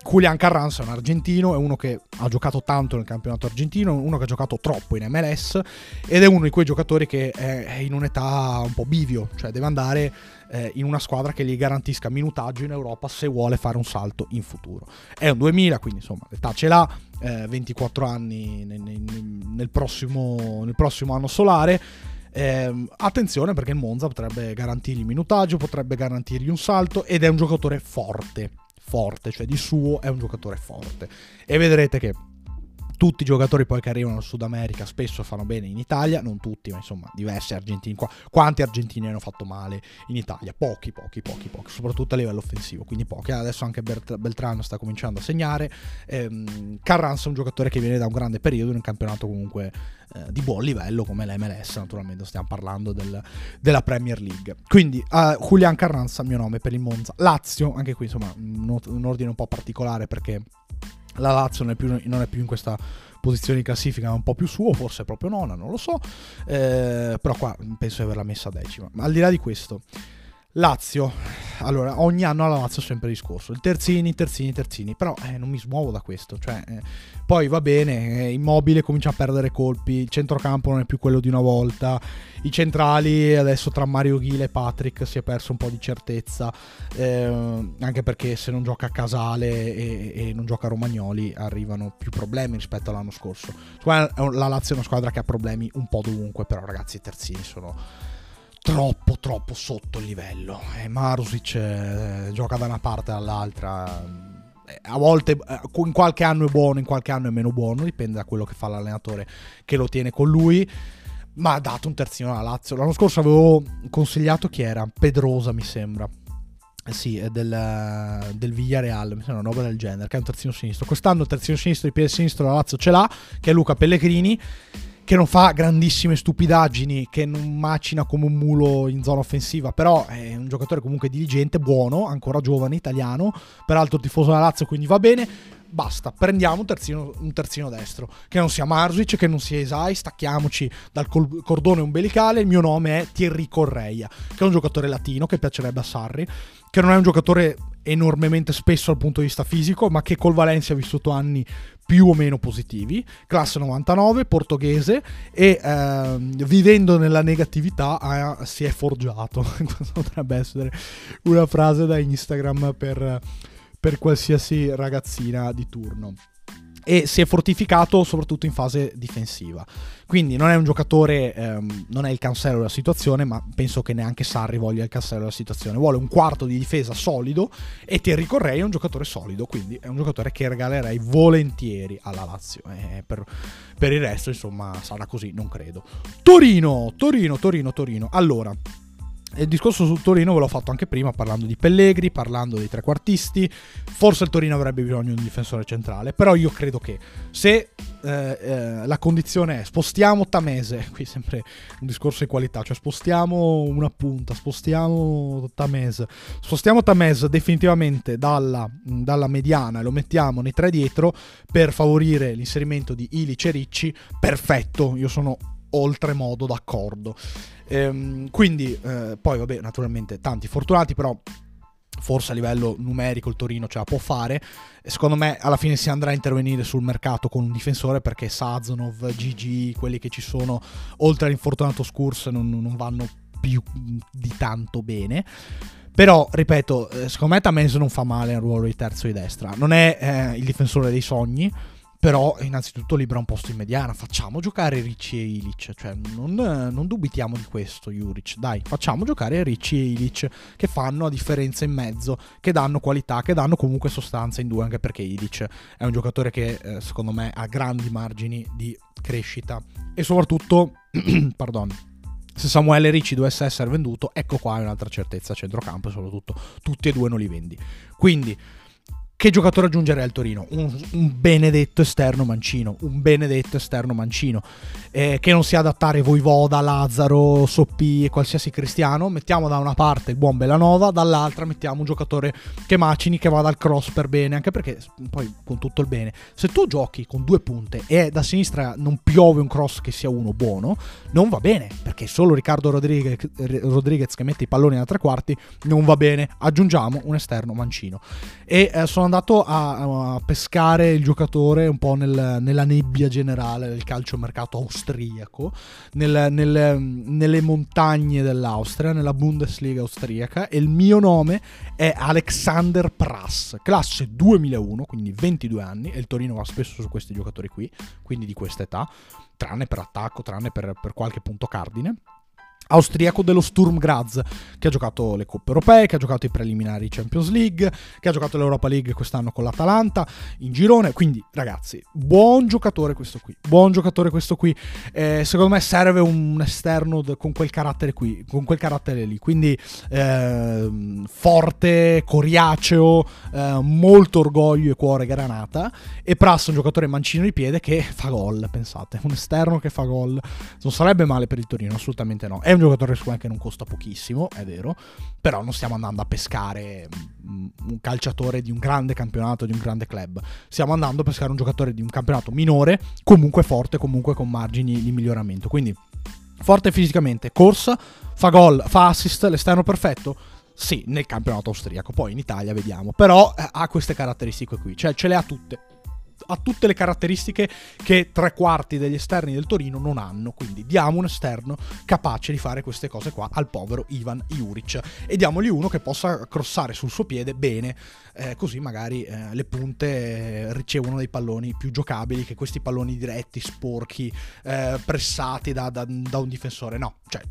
Julian Carranza è un argentino, è uno che ha giocato tanto nel campionato argentino, uno che ha giocato troppo in MLS ed è uno di quei giocatori che è in un'età un po' bivio, cioè deve andare eh, in una squadra che gli garantisca minutaggio in Europa se vuole fare un salto in futuro. È un 2000, quindi insomma l'età ce l'ha, eh, 24 anni nel, nel, nel, prossimo, nel prossimo anno solare. Eh, attenzione perché il Monza potrebbe garantirgli minutaggio, potrebbe garantirgli un salto ed è un giocatore forte, forte, cioè di suo è un giocatore forte. E vedrete che tutti i giocatori poi che arrivano dal Sud America spesso fanno bene in Italia, non tutti, ma insomma diversi argentini. Qua. Quanti argentini hanno fatto male in Italia? Pochi, pochi, pochi, pochi, soprattutto a livello offensivo, quindi pochi. Adesso anche Beltrano sta cominciando a segnare. Ehm, Carranza è un giocatore che viene da un grande periodo in un campionato comunque eh, di buon livello come l'MLS, naturalmente stiamo parlando del, della Premier League. Quindi uh, Julian Carranza, mio nome per il Monza. Lazio, anche qui insomma un, un ordine un po' particolare perché la Lazio non è, più, non è più in questa posizione di classifica, un po' più suo, forse proprio nona, non lo so, eh, però qua penso di averla messa a decima. Ma al di là di questo, Lazio, allora, ogni anno alla Lazio sempre il discorso. Il terzini, terzini, terzini. Però eh, non mi smuovo da questo. Cioè, eh, poi va bene, eh, Immobile comincia a perdere colpi, il centrocampo non è più quello di una volta, i centrali adesso tra Mario Ghile e Patrick si è perso un po' di certezza, eh, anche perché se non gioca Casale e, e, non gioca Romagnoli arrivano più problemi rispetto all'anno scorso. La Lazio è una squadra che ha problemi un po' dovunque, però ragazzi i terzini sono troppo troppo sotto il livello. E Marusic eh, gioca da una parte all'altra. Eh, a volte eh, in qualche anno è buono, in qualche anno è meno buono, dipende da quello che fa l'allenatore che lo tiene con lui. Ma ha dato un terzino alla Lazio. L'anno scorso avevo consigliato chi era? Pedrosa, mi sembra. Eh sì, del, del Villarreal, mi sembra una roba del genere, che è un terzino sinistro. Quest'anno il terzino sinistro di piede sinistro la Lazio ce l'ha, che è Luca Pellegrini che non fa grandissime stupidaggini, che non macina come un mulo in zona offensiva, però è un giocatore comunque diligente, buono, ancora giovane, italiano, peraltro tifoso della Lazio, quindi va bene. Basta, prendiamo un terzino, un terzino destro, che non sia Marzic, che non sia Esai, stacchiamoci dal col- cordone umbilicale. Il mio nome è Thierry Correia, che è un giocatore latino che piacerebbe a Sarri, che non è un giocatore enormemente spesso dal punto di vista fisico, ma che col Valencia ha vissuto anni più o meno positivi, classe 99, portoghese e eh, vivendo nella negatività eh, si è forgiato. Questa potrebbe essere una frase da Instagram per, per qualsiasi ragazzina di turno e si è fortificato soprattutto in fase difensiva. Quindi non è un giocatore, ehm, non è il cancello della situazione, ma penso che neanche Sarri voglia il cancello della situazione. Vuole un quarto di difesa solido e Thierry Correi è un giocatore solido, quindi è un giocatore che regalerei volentieri alla Lazio. Eh, per, per il resto, insomma, sarà così, non credo. Torino, Torino, Torino, Torino. Allora, il discorso sul Torino ve l'ho fatto anche prima parlando di Pellegri, parlando dei trequartisti. Forse il Torino avrebbe bisogno di un difensore centrale, però io credo che se eh, eh, la condizione è spostiamo Tamese, qui sempre un discorso di qualità, cioè spostiamo una punta, spostiamo Tamese, spostiamo Tamese definitivamente dalla, dalla mediana e lo mettiamo nei tre dietro per favorire l'inserimento di Ilic e Ricci, perfetto, io sono oltremodo d'accordo. Ehm, quindi, eh, poi vabbè, naturalmente tanti fortunati, però forse a livello numerico il Torino ce la può fare. Secondo me alla fine si andrà a intervenire sul mercato con un difensore perché Sazonov, GG, quelli che ci sono oltre all'infortunato Scurs non, non vanno più di tanto bene. Però, ripeto, eh, secondo me Tamese non fa male al ruolo di terzo di destra. Non è eh, il difensore dei sogni, però innanzitutto libera un posto in mediana, facciamo giocare Ricci e Ilic, cioè non, non, dubitiamo di questo Juric, dai, facciamo giocare Ricci e Ilic che fanno a differenza in mezzo, che danno qualità, che danno comunque sostanza in due, anche perché Ilic è un giocatore che eh, secondo me ha grandi margini di crescita. E soprattutto, pardon, se Samuele Ricci dovesse essere venduto, ecco qua è un'altra certezza centrocampo e soprattutto tutti e due non li vendi. Quindi che giocatore aggiungere al Torino? Un, un, benedetto esterno mancino, un benedetto esterno mancino, eh, che non sia adattare Voivoda, Lazzaro, Soppi e qualsiasi cristiano. Mettiamo da una parte il buon Bellanova, dall'altra mettiamo un giocatore che macini, che vada al cross per bene, anche perché poi con tutto il bene, se tu giochi con due punte e da sinistra non piove un cross che sia uno buono, non va bene, perché solo Riccardo Rodriguez, Rodriguez che mette i palloni da tre quarti non va bene. Aggiungiamo un esterno mancino. E eh, sono andato a, a, pescare il giocatore un po' nel, nella nebbia generale del calciomercato austriaco, nel, nel, nelle montagne dell'Austria, nella Bundesliga austriaca, e il mio nome è Alexander Prass, classe 2001, quindi 22 anni, e il Torino va spesso su questi giocatori qui, quindi di questa età, tranne per attacco, tranne per, per qualche punto cardine austriaco dello Sturm Graz, che ha giocato le coppe europee, che ha giocato i preliminari Champions League, che ha giocato l'Europa League quest'anno con l'Atalanta in girone. Quindi, ragazzi, buon giocatore questo qui. Buon giocatore questo qui. Eh, secondo me serve un esterno con quel carattere qui, con quel carattere lì. Quindi eh, forte, coriaceo, eh, molto orgoglio e cuore granata. E Prass, un giocatore mancino di piede che fa gol, pensate. Un esterno che fa gol. Non sarebbe male per il Torino, assolutamente no. È un giocatore che non costa pochissimo, è vero, però non stiamo andando a pescare mm, un calciatore di un grande campionato, di un grande club. Stiamo andando a pescare un giocatore di un campionato minore, comunque forte, comunque con margini di miglioramento. Quindi forte fisicamente, corsa, fa gol, fa assist, l'esterno perfetto. Sì, nel campionato austriaco, poi in Italia vediamo. Però eh, ha queste caratteristiche qui, cioè ce le ha tutte ha tutte le caratteristiche che tre quarti degli esterni del Torino non hanno. Quindi diamo un esterno capace di fare queste cose qua al povero Ivan Juric e diamogli uno che possa crossare sul suo piede bene, eh, così magari eh, le punte eh, ricevono dei palloni più giocabili che questi palloni diretti, sporchi, eh, pressati da, da, da, un difensore. No, cioè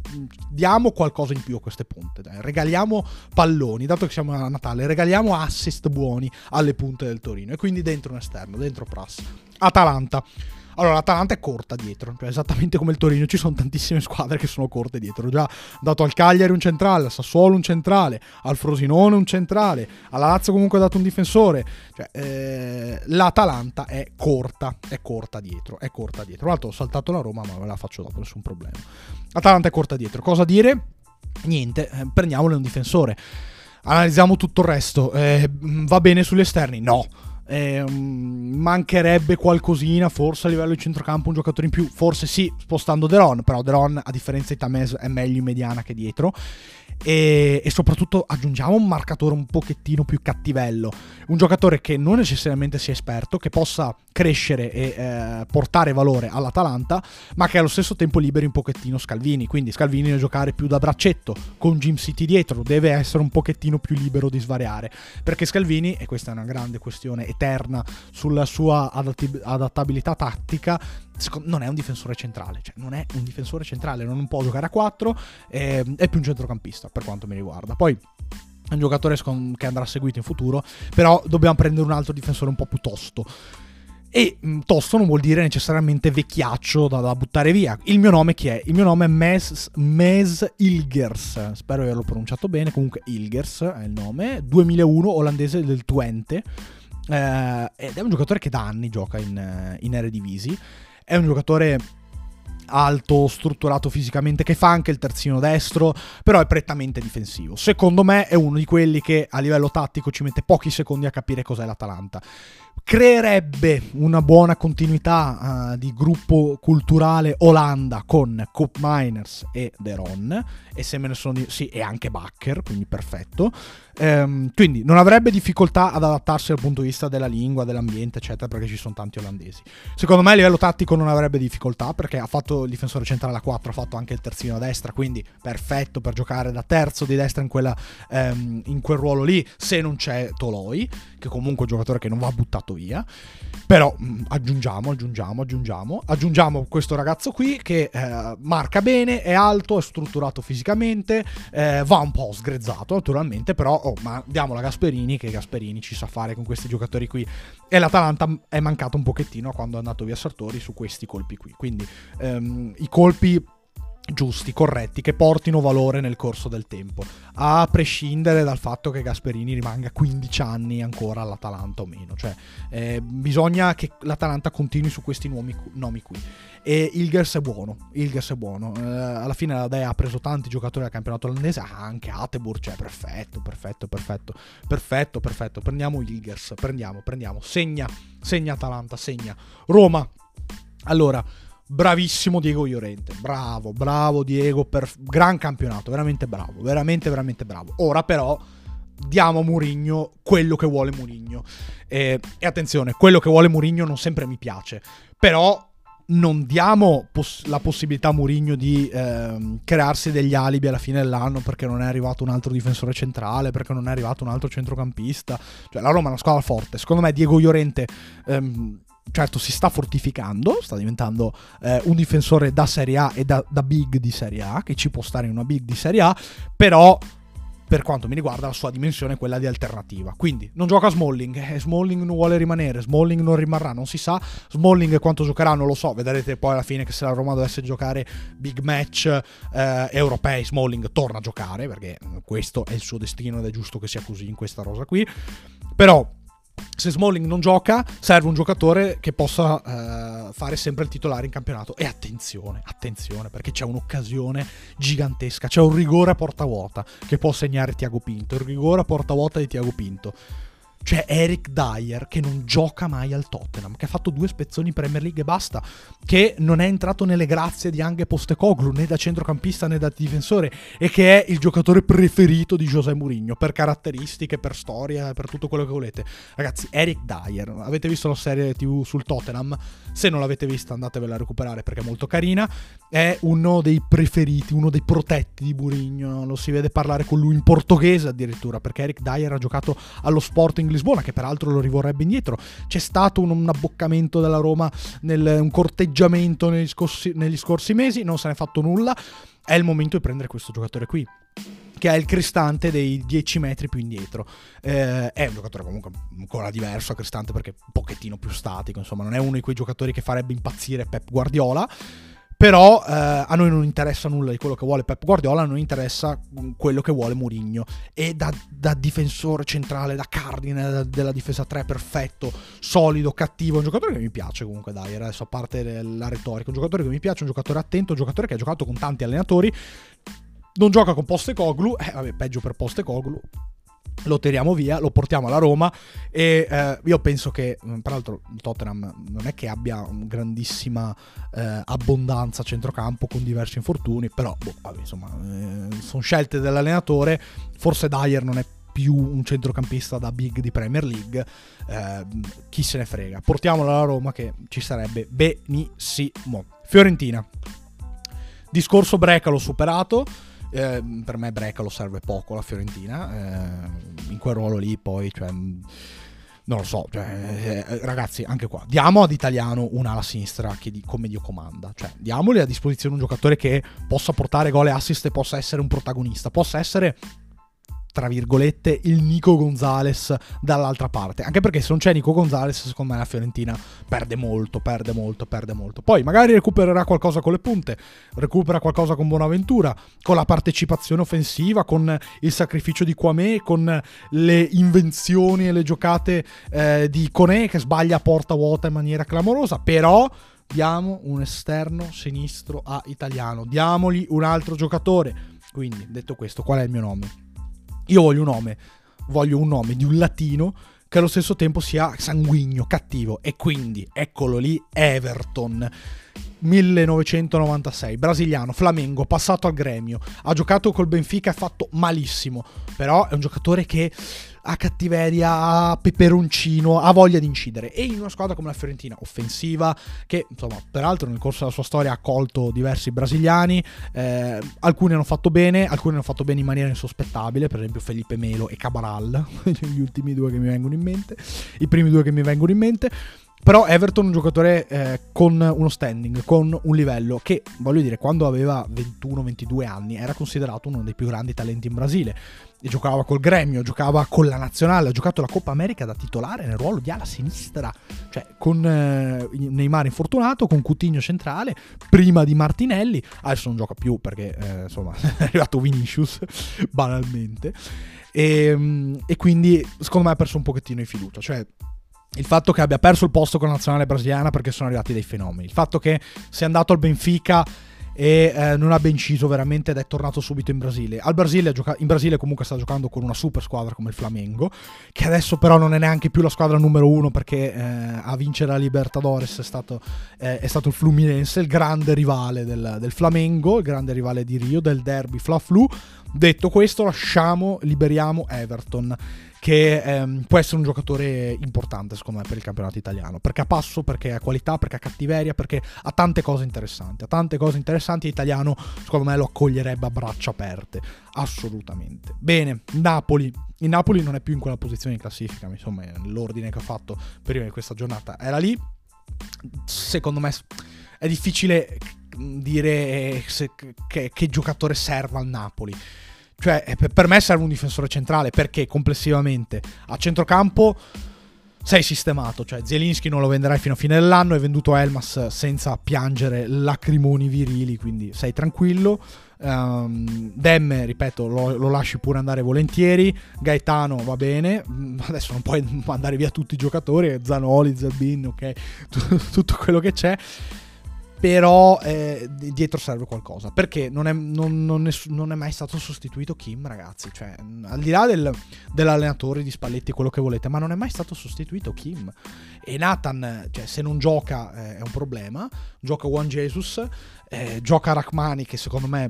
diamo qualcosa in più a queste punte. Dai. Regaliamo palloni, dato che siamo a Natale, regaliamo assist buoni alle punte del Torino e quindi dentro un esterno, dentro Pras. Atalanta. Allora, l'Atalanta è corta dietro, cioè esattamente come il Torino, ci sono tantissime squadre che sono corte dietro. Ho già dato al Cagliari un centrale, al Sassuolo un centrale, al Frosinone un centrale, alla Lazio comunque ha dato un difensore. Cioè, eh, L'Atalanta è corta, è corta dietro, è corta dietro. Tra l'altro ho saltato la Roma, ma ve la faccio dopo, nessun problema. L'Atalanta è corta dietro. Cosa dire? Niente, eh, prendiamole un difensore. Analizziamo tutto il resto. Eh, va bene sugli esterni? No eh, mancherebbe qualcosina, forse a livello di centrocampo un giocatore in più, forse sì, spostando Deron, però Deron a differenza di Tamez è meglio in mediana che dietro e, e, soprattutto aggiungiamo un marcatore un pochettino più cattivello, un giocatore che non necessariamente sia esperto, che possa crescere e eh, portare valore all'Atalanta, ma che allo stesso tempo liberi un pochettino Scalvini, quindi Scalvini deve giocare più da braccetto, con Jim City dietro, deve essere un pochettino più libero di svariare, perché Scalvini, e questa è una grande questione eterna sulla sua adattabilità tattica, non è un difensore centrale, cioè non è un difensore centrale, non può giocare a 4, eh, è più un centrocampista per quanto mi riguarda. Poi è un giocatore che andrà seguito in futuro, però dobbiamo prendere un altro difensore un po' più tosto. E mm, tosto non vuol dire necessariamente vecchiaccio da, da, buttare via. Il mio nome chi è? Il mio nome è Mes, Mes Ilgers. Spero di averlo pronunciato bene. Comunque Ilgers è il nome. 2001, olandese del Twente. Eh, ed è un giocatore che da anni gioca in, in Eredivisie. È un giocatore alto, strutturato fisicamente, che fa anche il terzino destro, però è prettamente difensivo. Secondo me è uno di quelli che a livello tattico ci mette pochi secondi a capire cos'è l'Atalanta creerebbe una buona continuità uh, di gruppo culturale Olanda con Coop Miners e Deron e se me ne sono di- sì e anche Bakker quindi perfetto. Um, quindi non avrebbe difficoltà ad adattarsi dal punto di vista della lingua dell'ambiente eccetera perché ci sono tanti olandesi. Secondo me a livello tattico non avrebbe difficoltà perché ha fatto il difensore centrale a 4 ha fatto anche il terzino a destra quindi perfetto per giocare da terzo di destra in, quella, um, in quel ruolo lì se non c'è Toloi che comunque è un giocatore che non va buttato via. Però mh, mm, aggiungiamo, aggiungiamo, aggiungiamo, aggiungiamo questo ragazzo qui che eh, marca bene, è alto, è strutturato fisicamente, eh, va un po' sgrezzato naturalmente, però oh, ma diamolo a Gasperini che Gasperini ci sa fare con questi giocatori qui. E l'Atalanta è mancato un pochettino quando è andato via Sartori su questi colpi qui. Quindi ehm, i colpi giusti, corretti, che portino valore nel corso del tempo, a prescindere dal fatto che Gasperini rimanga 15 anni ancora all'Atalanta o meno, cioè eh, bisogna che l'Atalanta continui su questi nomi, nomi qui. E Ilgers è buono, Ilgers è buono, eh, alla fine la Dea ha preso tanti giocatori del campionato olandese, ah, anche Atebur, cioè perfetto, perfetto, perfetto, perfetto, perfetto, prendiamo Ilgers, prendiamo, prendiamo, segna, segna Atalanta, segna, Roma, allora bravissimo Diego Llorente. Bravo, bravo Diego, per gran campionato, veramente bravo, veramente, veramente bravo. Ora però diamo a Murigno quello che vuole Murigno. E, e, attenzione, quello che vuole Murigno non sempre mi piace, però non diamo poss- la possibilità a Murigno di ehm, crearsi degli alibi alla fine dell'anno perché non è arrivato un altro difensore centrale, perché non è arrivato un altro centrocampista. Cioè la Roma è una squadra forte. Secondo me Diego Llorente ehm, certo si sta fortificando, sta diventando eh, un difensore da Serie A e da, da, big di Serie A, che ci può stare in una big di Serie A, però per quanto mi riguarda la sua dimensione è quella di alternativa. Quindi non gioca Smalling, eh, Smalling non vuole rimanere, Smalling non rimarrà, non si sa, Smalling quanto giocherà non lo so, vedrete poi alla fine che se la Roma dovesse giocare big match eh, europei, Smalling torna a giocare perché questo è il suo destino ed è giusto che sia così in questa rosa qui. Però se Smalling non gioca, serve un giocatore che possa uh, fare sempre il titolare in campionato. E attenzione, attenzione, perché c'è un'occasione gigantesca. C'è un rigore a porta vuota che può segnare Tiago Pinto. Il rigore a porta vuota di Tiago Pinto. Cioè Eric Dyer che non gioca mai al Tottenham, che ha fatto due spezzoni Premier League e basta, che non è entrato nelle grazie di Ange Postecoglu né da centrocampista né da difensore e che è il giocatore preferito di José Mourinho per caratteristiche, per storia, per tutto quello che volete. Ragazzi, Eric Dyer, avete visto la serie TV sul Tottenham? Se non l'avete vista andatevela a recuperare perché è molto carina. È uno dei preferiti, uno dei protetti di Mourinho, lo si vede parlare con lui in portoghese addirittura, perché Eric Dyer ha giocato allo Sporting Lisbona, che peraltro lo rivorrebbe indietro. C'è stato un, un abboccamento della Roma, nel, un corteggiamento negli scorsi, negli scorsi mesi, non se ne è fatto nulla. È il momento di prendere questo giocatore qui che è il Cristante dei 10 metri più indietro. Eh, è un giocatore comunque ancora diverso a Cristante perché un pochettino più statico, insomma, non è uno di quei giocatori che farebbe impazzire Pep Guardiola. Però eh, a noi non interessa nulla di quello che vuole Pep Guardiola, a noi interessa quello che vuole Mourinho. E da, da difensore centrale, da cardine da, della difesa 3 perfetto, solido, cattivo, un giocatore che mi piace comunque, dai, adesso a parte la retorica, un giocatore che mi piace, un giocatore attento, un giocatore che ha giocato con tanti allenatori, non gioca con Postecoglu, eh vabbè, peggio per Postecoglu, lo tiriamo via, lo portiamo alla Roma e eh, io penso che, mm, tra l'altro, Tottenham non è che abbia grandissima eh, abbondanza a centrocampo con diversi infortuni, però, boh, insomma, eh, sono scelte dell'allenatore, forse Dyer non è più un centrocampista da big di Premier League, eh, chi se ne frega. Portiamolo alla Roma che ci sarebbe benissimo. Fiorentina. Discorso Brecalo superato. Eh, per me Brecalo serve poco la Fiorentina. Eh, in quel ruolo lì poi, cioè, non lo so, cioè, eh, ragazzi, anche qua, diamo ad Italiano un'ala sinistra che di, come Dio comanda, cioè, diamogli a disposizione un giocatore che possa portare gol e assist e possa essere un protagonista, possa essere tra virgolette, il Nico Gonzales dall'altra parte. Anche perché se non c'è Nico Gonzales, secondo me la Fiorentina perde molto, perde molto, perde molto. Poi magari recupererà qualcosa con le punte, recupera qualcosa con Bonaventura, con la partecipazione offensiva, con il sacrificio di Quame, con le invenzioni e le giocate eh, di Conè che sbaglia a porta vuota in maniera clamorosa. Però diamo un esterno sinistro a italiano, diamogli un altro giocatore. Quindi, detto questo, qual è il mio nome? Io voglio un nome, voglio un nome di un latino che allo stesso tempo sia sanguigno, cattivo. E quindi, eccolo lì, Everton. 1996, brasiliano, Flamengo, passato al gremio, ha giocato col Benfica, ha fatto malissimo, però è un giocatore che ha cattiveria, ha peperoncino, ha voglia di incidere. E in una squadra come la Fiorentina, offensiva, che insomma, peraltro nel corso della sua storia ha colto diversi brasiliani, eh, alcuni hanno fatto bene, alcuni hanno fatto bene in maniera insospettabile, per esempio Felipe Melo e Cabral, gli ultimi due che mi vengono in mente, i primi due che mi vengono in mente. Però Everton è un giocatore eh, con uno standing, con un livello che, voglio dire, quando aveva 21-22 anni era considerato uno dei più grandi talenti in Brasile. E giocava col gremio, giocava con la nazionale, ha giocato la Coppa America da titolare nel ruolo di ala sinistra, cioè con eh, Neymar infortunato, con Coutinho centrale, prima di Martinelli, adesso non gioca più perché eh, insomma è arrivato Vinicius banalmente. E, ehm, e quindi secondo me ha perso un pochettino di fiducia, cioè il fatto che abbia perso il posto con la nazionale brasiliana perché sono arrivati dei fenomeni, il fatto che sia andato al Benfica e eh, non abbia inciso veramente ed è tornato subito in Brasile. Al Brasile, gioca- in Brasile comunque sta giocando con una super squadra come il Flamengo, che adesso però non è neanche più la squadra numero uno perché eh, a vincere la Libertadores è stato, eh, è stato, il Fluminense, il grande rivale del, del, Flamengo, il grande rivale di Rio, del derby Fla-Flu. Detto questo, lasciamo, liberiamo Everton che ehm, può essere un giocatore importante secondo me per il campionato italiano, perché ha passo, perché ha qualità, perché ha cattiveria, perché ha tante cose interessanti, ha tante cose interessanti, l'italiano secondo me lo accoglierebbe a braccia aperte, assolutamente. Bene, Napoli, il Napoli non è più in quella posizione in classifica, insomma l'ordine che ho fatto prima di questa giornata era lì, secondo me è difficile dire se, che, che giocatore serva al Napoli cioè, eh, per me serve un difensore centrale perché complessivamente a centrocampo sei sistemato. Cioè, Zielinski non lo venderai fino a fine dell'anno. Hai venduto Elmas senza piangere lacrimoni virili, quindi sei tranquillo. Um, Demme, ripeto, lo, lo, lasci pure andare volentieri. Gaetano va bene. Mm, adesso non puoi mandare via tutti i giocatori. Zanoli, Zabin, ok, tutto quello che c'è però eh, dietro serve qualcosa. Perché non è, non, non, è, non è, mai stato sostituito Kim ragazzi. Cioè al di là del, dell'allenatore di Spalletti quello che volete ma non è mai stato sostituito Kim. E Nathan cioè, se non gioca eh, è un problema. Gioca Juan Jesus eh, gioca Rachmani che secondo me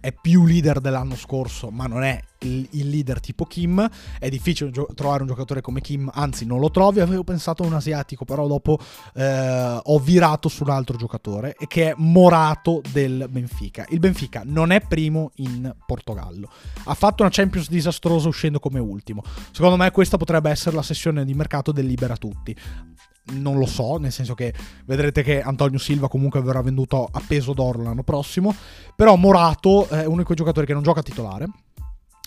è più leader dell'anno scorso, ma non è il, leader tipo Kim. È difficile gio- trovare un giocatore come Kim, anzi non lo trovi. Avevo pensato a un asiatico, però dopo eh, ho virato su un altro giocatore, che è Morato del Benfica. Il Benfica non è primo in Portogallo. Ha fatto una Champions disastrosa uscendo come ultimo. Secondo me questa potrebbe essere la sessione di mercato del Libera Tutti non lo so, nel senso che vedrete che Antonio Silva comunque verrà venduto a peso d'oro l'anno prossimo, però Morato è uno di quei giocatori che non gioca titolare,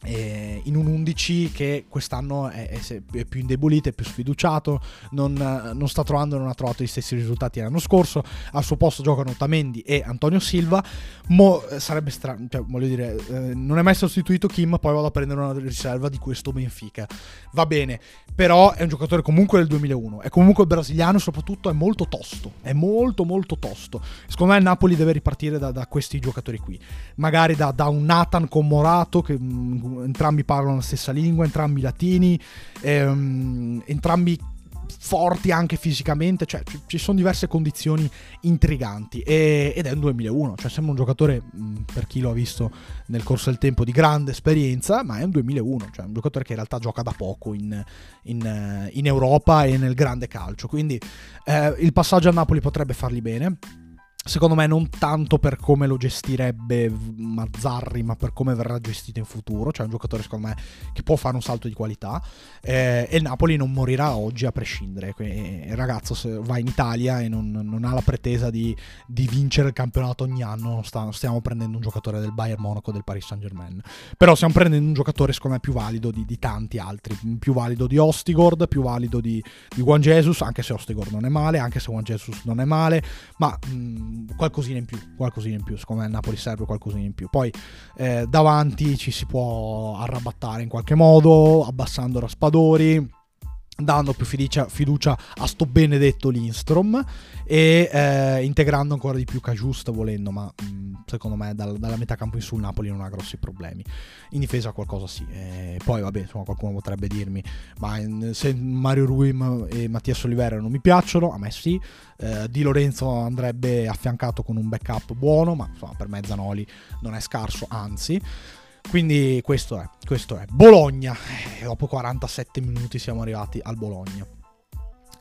eh, in un 11 che quest'anno è, è, più indebolito, è più sfiduciato, non, non, sta trovando, non ha trovato gli stessi risultati l'anno scorso. Al suo posto giocano Tamendi e Antonio Silva. Mo, eh, sarebbe strano, cioè, voglio dire, eh, non è mai sostituito Kim, poi vado a prendere una riserva di questo Benfica. Va bene, però è un giocatore comunque del 2001, è comunque brasiliano, soprattutto è molto tosto, è molto molto tosto. Secondo me il Napoli deve ripartire da, da questi giocatori qui, magari da, da un Nathan con Morato che mm, entrambi parlano la stessa lingua, entrambi latini, ehm, entrambi forti anche fisicamente, cioè ci sono diverse condizioni intriganti e, ed è un 2001, cioè sembra un giocatore per chi lo ha visto nel corso del tempo di grande esperienza, ma è un 2001, cioè un giocatore che in realtà gioca da poco in, in, in Europa e nel grande calcio, quindi eh, il passaggio a Napoli potrebbe fargli bene Secondo me non tanto per come lo gestirebbe Mazzarri, ma per come verrà gestito in futuro. Cioè un giocatore secondo me che può fare un salto di qualità. Eh, e il Napoli non morirà oggi a prescindere. Il ragazzo va in Italia e non, non ha la pretesa di, di, vincere il campionato ogni anno. Stiamo prendendo un giocatore del Bayern Monaco del Paris Saint Germain. Però stiamo prendendo un giocatore secondo me più valido di, di tanti altri. Più valido di Ostigord, più valido di, di Juan Jesus, anche se Ostigord non è male, anche se Juan Jesus non è male. Ma... Mh, qualcosina in più, qualcosina in più, secondo me Napoli serve qualcosina in più. Poi eh, davanti ci si può arrabattare in qualche modo, abbassando Raspadori dando più fiducia, fiducia, a sto benedetto Lindstrom e eh, integrando ancora di più Cajusta volendo, ma mh, secondo me dal, dalla metà campo in su il Napoli non ha grossi problemi. In difesa qualcosa sì. E poi vabbè, insomma, qualcuno potrebbe dirmi, ma se Mario Rui e Mattias Olivera non mi piacciono, a me sì. Eh, di Lorenzo andrebbe affiancato con un backup buono, ma insomma per me Zanoli non è scarso, anzi. Quindi questo è, questo è. Bologna, eh, dopo 47 minuti siamo arrivati al Bologna.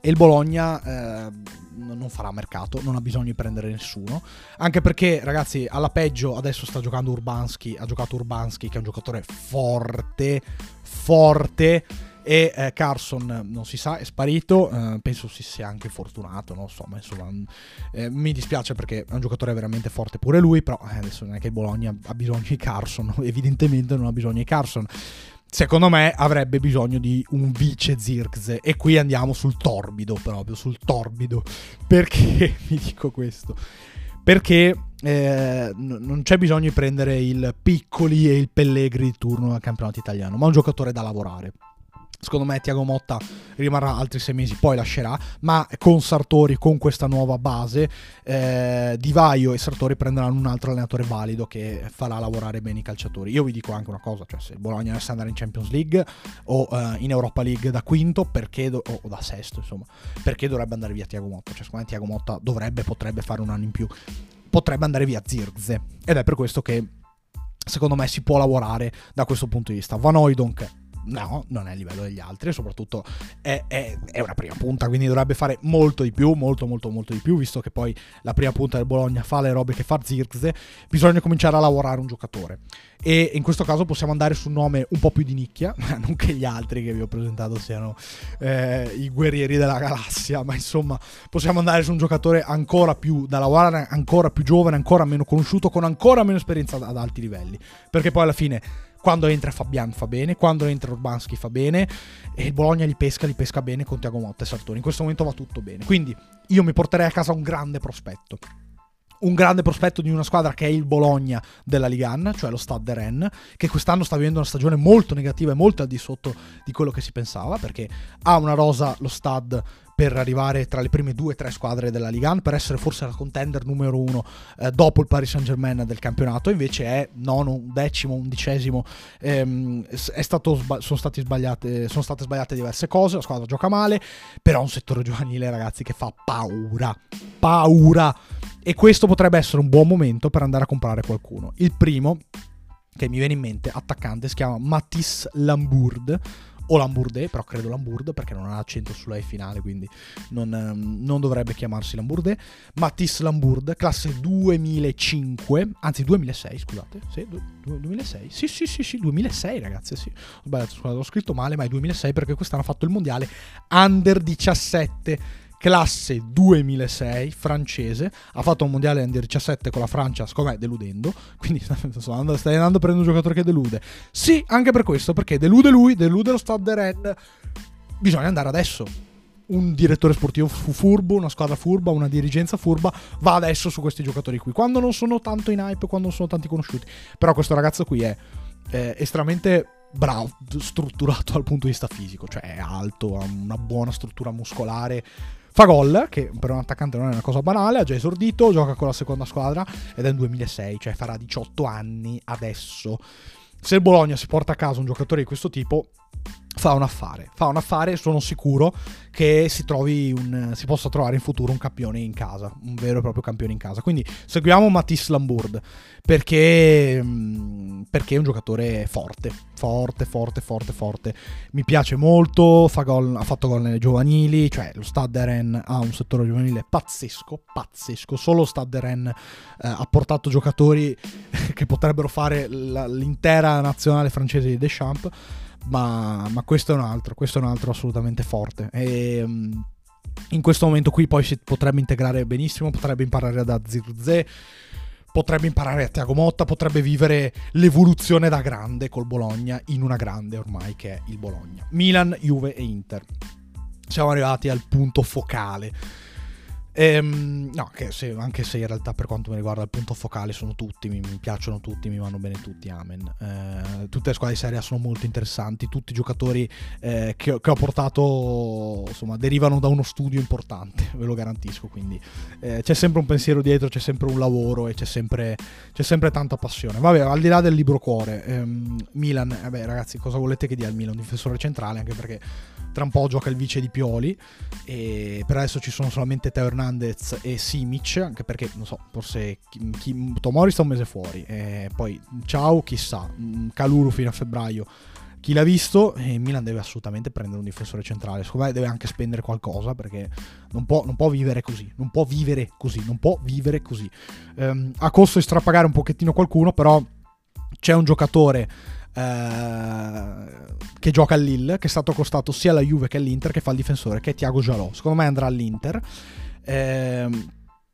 E il Bologna eh, non farà mercato, non ha bisogno di prendere nessuno. Anche perché, ragazzi, alla peggio adesso sta giocando Urbanski. Ha giocato Urbanski, che è un giocatore forte, forte e eh, Carson non si sa, è sparito, eh, penso si sia anche fortunato, non so, ma insomma eh, mi dispiace perché è un giocatore veramente forte pure lui, però eh, adesso non è che Bologna ha bisogno di Carson, evidentemente non ha bisogno di Carson. Secondo me avrebbe bisogno di un vice Zirkze e qui andiamo sul torbido proprio, sul torbido. Perché vi dico questo? Perché eh, non c'è bisogno di prendere il Piccoli e il Pellegri di turno al campionato italiano, ma un giocatore da lavorare. Secondo me Tiago Motta rimarrà altri sei mesi, poi lascerà, ma con Sartori, con questa nuova base, eh, Di Vaio e Sartori prenderanno un altro allenatore valido che farà lavorare bene i calciatori. Io vi dico anche una cosa, cioè se Bologna dovesse andare in Champions League o eh, in Europa League da quinto, perché do- o da sesto, insomma, perché dovrebbe andare via Tiago Motta? Cioè secondo me Tiago Motta dovrebbe, potrebbe fare un anno in più, potrebbe andare via Zirze ed è per questo che secondo me si può lavorare da questo punto di vista. Van Oydonk no, non è a livello degli altri e soprattutto è, è, è, una prima punta, quindi dovrebbe fare molto di più, molto molto molto di più, visto che poi la prima punta del Bologna fa le robe che fa Zirkze, bisogna cominciare a lavorare un giocatore. E in questo caso possiamo andare su un nome un po' più di nicchia, non che gli altri che vi ho presentato siano eh, i guerrieri della galassia, ma insomma possiamo andare su un giocatore ancora più da lavorare, ancora più giovane, ancora meno conosciuto, con ancora meno esperienza ad alti livelli, perché poi alla fine quando entra Fabian fa bene, quando entra Urbanski fa bene e il Bologna li pesca, li pesca bene con Tiago Motta e Sartori. In questo momento va tutto bene. Quindi io mi porterei a casa un grande prospetto. un grande prospetto di una squadra che è il Bologna della Ligan, cioè lo Stade Rennes, che quest'anno sta vivendo una stagione molto negativa e molto al di sotto di quello che si pensava, perché ha una rosa lo Stade per arrivare tra le prime due o tre squadre della Liga per essere forse la contender numero uno eh, dopo il Paris Saint Germain del campionato, invece è nono, decimo, undicesimo, ehm, è stato, sono, state sbagliate, sono state sbagliate diverse cose, la squadra gioca male, però un settore giovanile ragazzi che fa paura, paura, e questo potrebbe essere un buon momento per andare a comprare qualcuno. Il primo che mi viene in mente, attaccante, si chiama Matisse Lambourde o Lambourde, però credo Lambourde perché non ha accento sulla E finale, quindi non, ehm, non dovrebbe chiamarsi Lambourde. Matisse Lambourde, classe 2005, anzi 2006, scusate, sì, 2006, sì sì sì sì, 2006 ragazzi, sì, ho sbagliato, scusate, ho scritto male, ma è 2006 perché quest'anno ha fatto il mondiale Under 17 classe 2006 francese, ha fatto un mondiale under 17 con la Francia, secondo me deludendo, quindi stai andando, a prendere un giocatore che delude. Sì, anche per questo, perché delude lui, delude lo Stade Red, bisogna andare adesso. Un direttore sportivo furbo, una squadra furba, una dirigenza furba, va adesso su questi giocatori qui, quando non sono tanto in hype, quando non sono tanti conosciuti. Però questo ragazzo qui è eh, estremamente bravo, strutturato dal punto di vista fisico, cioè è alto, ha una buona struttura muscolare, Fa gol, che per un attaccante non è una cosa banale, ha già esordito, gioca con la seconda squadra ed è nel 2006, cioè farà 18 anni adesso. Se il Bologna si porta a casa un giocatore di questo tipo, fa un affare. Fa un affare, sono sicuro che si, un, si possa trovare in futuro un campione in casa, un vero e proprio campione in casa. Quindi seguiamo Matisse Lambourd perché, mm, perché è un giocatore forte, forte, forte, forte, forte. Mi piace molto, fa gol, ha fatto gol nelle giovanili, cioè lo Stade Rennes ha un settore giovanile pazzesco, pazzesco. Solo Stade Rennes eh, ha portato giocatori che potrebbero fare l'intera nazionale francese di Deschamps ma, ma questo è un altro, questo è un altro assolutamente forte. E, mm, in questo momento qui poi si potrebbe integrare benissimo, potrebbe imparare da Zirze, potrebbe imparare a Tiago Motta, potrebbe vivere l'evoluzione da grande col Bologna in una grande ormai che è il Bologna. Milan, Juve e Inter. Siamo arrivati al punto focale Ehm, no, se, anche se in realtà per quanto mi riguarda il punto focale sono tutti, mi, mi piacciono tutti, mi vanno bene tutti, amen. Eh, tutte le squadre di serie sono molto interessanti, tutti i giocatori eh, che, che, ho portato insomma derivano da uno studio importante, ve lo garantisco, quindi eh, c'è sempre un pensiero dietro, c'è sempre un lavoro e c'è sempre, c'è sempre tanta passione. Vabbè, al di là del libro cuore, ehm, Milan, vabbè ragazzi, cosa volete che dia il Milan? Un difensore centrale, anche perché tra un po' gioca il vice di Pioli e per adesso ci sono solamente Teo Hernandez e Simic anche perché non so forse chi, chi, Tomori sta un mese fuori e poi ciao chissà Caluru fino a febbraio chi l'ha visto? E Milan deve assolutamente prendere un difensore centrale secondo me deve anche spendere qualcosa perché non può, non può vivere così non può vivere così non può vivere così. Um, a costo di strapagare un pochettino qualcuno però c'è un giocatore eh, che gioca all'Ill, che è stato costato sia alla Juve che all'Inter, che fa il difensore, che è Tiago Jalò. Secondo me andrà all'Inter. Eh,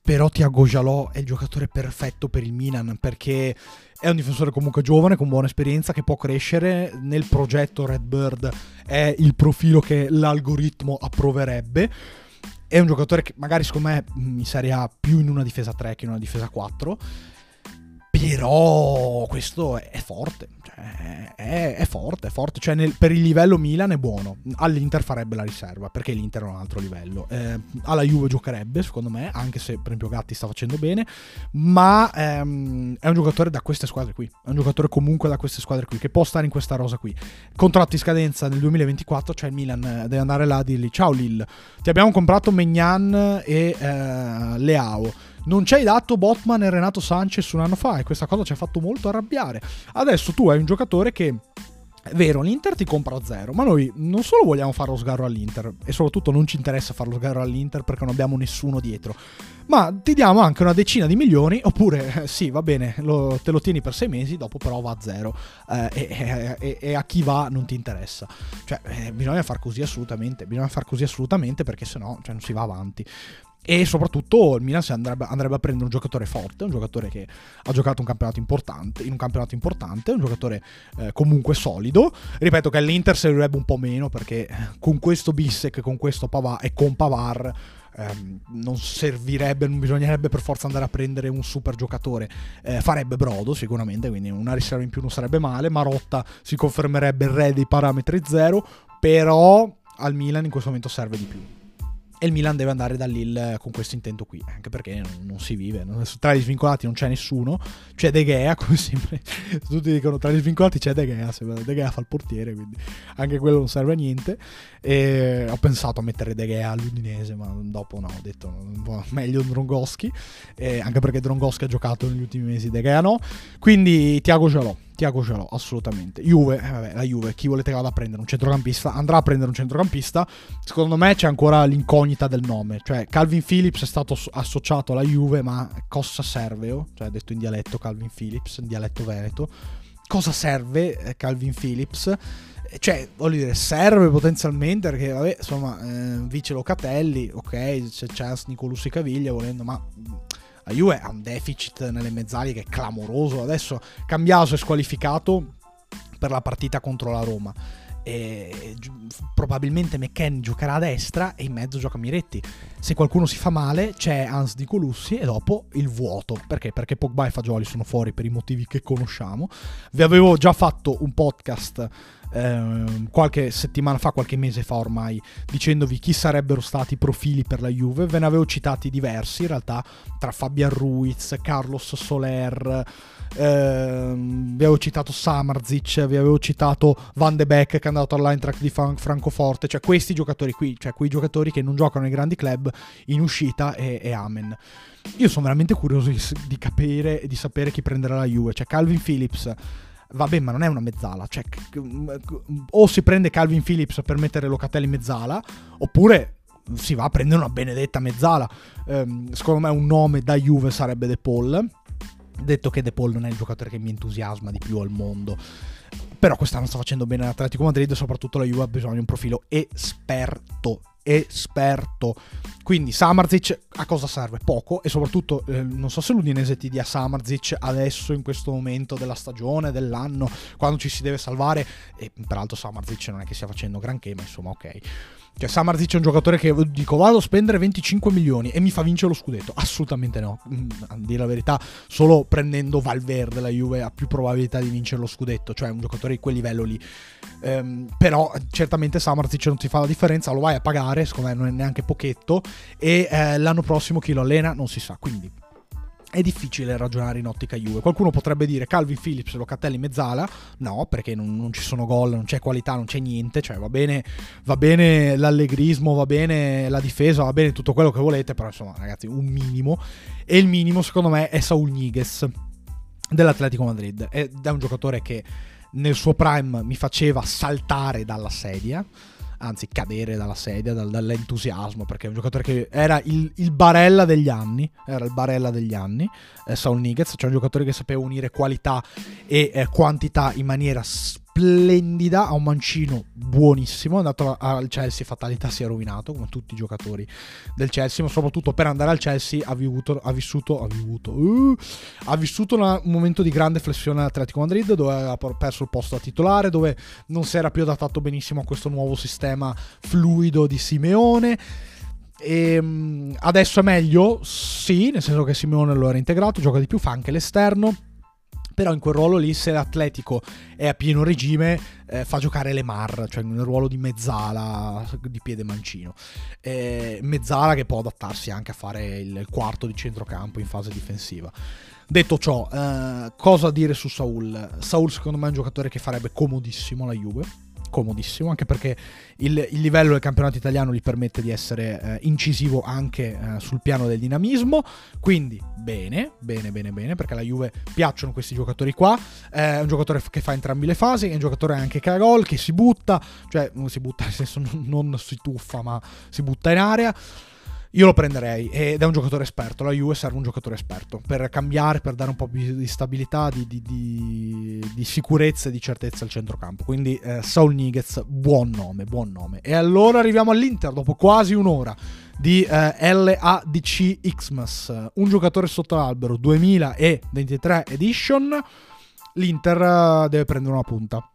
però Tiago Jalò è il giocatore perfetto per il Milan perché è un difensore comunque giovane con buona esperienza che può crescere nel progetto Redbird è il profilo che l'algoritmo approverebbe è un giocatore che magari secondo me mi Serie più in una difesa 3 che in una difesa 4 però questo è forte, cioè, è, è, forte, è forte. Cioè, nel, per il livello Milan è buono. All'Inter farebbe la riserva, perché l'Inter è un altro livello. Eh, alla Juve giocherebbe, secondo me, anche se per esempio Gatti sta facendo bene. Ma ehm, è un giocatore da queste squadre qui. È un giocatore comunque da queste squadre qui, che può stare in questa rosa qui. Contratto in scadenza nel 2024, cioè il Milan eh, deve andare là a dirgli ciao Lille, ti abbiamo comprato Megnan e eh, Leao non ci hai dato Botman e Renato Sanchez un anno fa e questa cosa ci ha fatto molto arrabbiare. Adesso tu hai un giocatore che è vero, l'Inter ti compra a zero, ma noi non solo vogliamo fare lo sgarro all'Inter, e soprattutto non ci interessa fare lo sgarro all'Inter perché non abbiamo nessuno dietro, ma ti diamo anche una decina di milioni, oppure eh, sì, va bene, lo, te lo tieni per sei mesi, dopo però va a zero, eh, e, e, e, a chi va non ti interessa. Cioè, eh, bisogna far così assolutamente, bisogna far così assolutamente perché sennò cioè, non si va avanti. E soprattutto il Milan andrebbe, andrebbe, a prendere un giocatore forte, un giocatore che ha giocato un campionato importante, in un campionato importante, un giocatore eh, comunque solido. Ripeto che all'Inter servirebbe un po' meno perché con questo Bissek, con questo Pavar e con Pavar ehm, non servirebbe, non bisognerebbe per forza andare a prendere un super giocatore, eh, farebbe brodo sicuramente, quindi una riserva in più non sarebbe male, Marotta si confermerebbe il re dei parametri zero, però al Milan in questo momento serve di più. E il Milan deve andare da Lille con questo intento qui, anche perché non, non si vive. Tra gli svincolati non c'è nessuno, c'è De Gea, come sempre. Tutti dicono tra gli svincolati c'è De Gea, De Gea fa il portiere, quindi anche quello non serve a niente. E ho pensato a mettere De Gea all'Udinese, ma dopo no, ho detto meglio Drongoschi, anche perché Drongoschi ha giocato negli ultimi mesi, De Gea no. Quindi Tiago Jalò Tiago ce l'ho, assolutamente. Juve, eh, vabbè, la Juve, chi volete che vada a prendere un centrocampista? Andrà a prendere un centrocampista. Secondo me c'è ancora l'incognita del nome. Cioè, Calvin Phillips è stato associato alla Juve, ma cosa serve? Oh? Cioè, detto in dialetto Calvin Phillips, in dialetto veneto. Cosa serve eh, Calvin Phillips? Eh, cioè, voglio dire, serve potenzialmente perché, vabbè, insomma, eh, vice Locatelli, ok, c'è Chance Nicolussi Caviglia volendo, ma la Juve ha un deficit nelle mezzali che è clamoroso. Adesso Cambiaso è squalificato per la partita contro la Roma. E probabilmente McKenny giocherà a destra e in mezzo gioca Miretti. Se qualcuno si fa male, c'è Hans Di Colussi e dopo il vuoto. Perché? Perché Pogba e Fagioli sono fuori per i motivi che conosciamo. Vi avevo già fatto un podcast eh, qualche settimana fa, qualche mese fa ormai, dicendovi chi sarebbero stati i profili per la Juve. Ve ne avevo citati diversi, in realtà, tra Fabian Ruiz, Carlos Soler. Eh, vi avevo citato Samarzic, vi avevo citato Van de Beek che è andato all'Eintracht di Fran- Francoforte, cioè questi giocatori qui, cioè quei giocatori che non giocano nei grandi club in uscita e, e amen. Io sono veramente curioso di, di capire e di sapere chi prenderà la Juve, cioè Calvin Phillips vabbè, ma non è una mezzala. Cioè, o si prende Calvin Phillips per mettere Locatelli in mezzala, oppure si va a prendere una benedetta mezzala. Um, secondo me un nome da Juve sarebbe De Paul. Detto che De Paul non è il giocatore che mi entusiasma di più al mondo. Però quest'anno sta facendo bene l'Atletico Madrid e soprattutto la Juve ha bisogno di un profilo esperto esperto. Quindi Samarzic a cosa serve? Poco e soprattutto eh, non so se l'Udinese ti dia Samarzic adesso in questo momento della stagione, dell'anno, quando ci si deve salvare e peraltro Samarzic non è che stia facendo granché, ma insomma ok. Cioè, Samarzic è un giocatore che dico vado a spendere 25 milioni e mi fa vincere lo scudetto. Assolutamente no. Mm, a dire la verità, solo prendendo Valverde la Juve ha più probabilità di vincere lo scudetto. Cioè, un giocatore di quel livello lì. Um, però, certamente Samarzic non ti fa la differenza. Lo vai a pagare, secondo me non è neanche pochetto. E eh, l'anno prossimo chi lo allena non si sa. Quindi è difficile ragionare in ottica Juve. Qualcuno potrebbe dire Calvin Phillips, Locatelli, Mezzala. No, perché non, non, ci sono gol, non c'è qualità, non c'è niente. Cioè, va bene, va bene l'allegrismo, va bene la difesa, va bene tutto quello che volete. Però, insomma, ragazzi, un minimo. E il minimo, secondo me, è Saul Niguez dell'Atletico Madrid. Ed è un giocatore che nel suo prime mi faceva saltare dalla sedia anzi cadere dalla sedia, dal, dall'entusiasmo, perché è un giocatore che era il, il, Barella degli anni, era il Barella degli anni, eh, Saul Niguez, cioè un giocatore che sapeva unire qualità e eh, quantità in maniera splendida, ha un mancino buonissimo, è andato al Chelsea, fatalità si è rovinato, come tutti i giocatori del Chelsea, ma soprattutto per andare al Chelsea ha, vivuto, ha vissuto, ha, vivuto, uh, ha vissuto una, un momento di grande flessione all'Atletico Madrid, dove aveva perso il posto da titolare, dove non si era più adattato benissimo a questo nuovo sistema fluido di Simeone. E ehm, adesso è meglio? Sì, nel senso che Simeone lo era integrato, gioca di più, fa anche l'esterno però in quel ruolo lì se l'Atletico è a pieno regime eh, fa giocare Lemar, cioè nel ruolo di mezzala di piede mancino. Eh, mezzala che può adattarsi anche a fare il, quarto di centrocampo in fase difensiva. Detto ciò, eh, cosa dire su Saul? Saul secondo me è un giocatore che farebbe comodissimo la Juve comodissimo, anche perché il, il, livello del campionato italiano gli permette di essere eh, incisivo anche eh, sul piano del dinamismo. Quindi bene, bene, bene, bene, perché alla Juve piacciono questi giocatori qua. È un giocatore che fa entrambe le fasi, è un giocatore anche che ha gol, che si butta, cioè non si butta nel senso non, non si tuffa, ma si butta in area. Io lo prenderei ed è un giocatore esperto. La Juve serve un giocatore esperto per cambiare, per dare un po' di stabilità, di, di, di, di sicurezza e di certezza al centrocampo. Quindi eh, Saul Niguez, buon nome, buon nome. E allora arriviamo all'Inter dopo quasi un'ora di eh, LADC Xmas, un giocatore sotto l'albero 2023 edition. L'Inter eh, deve prendere una punta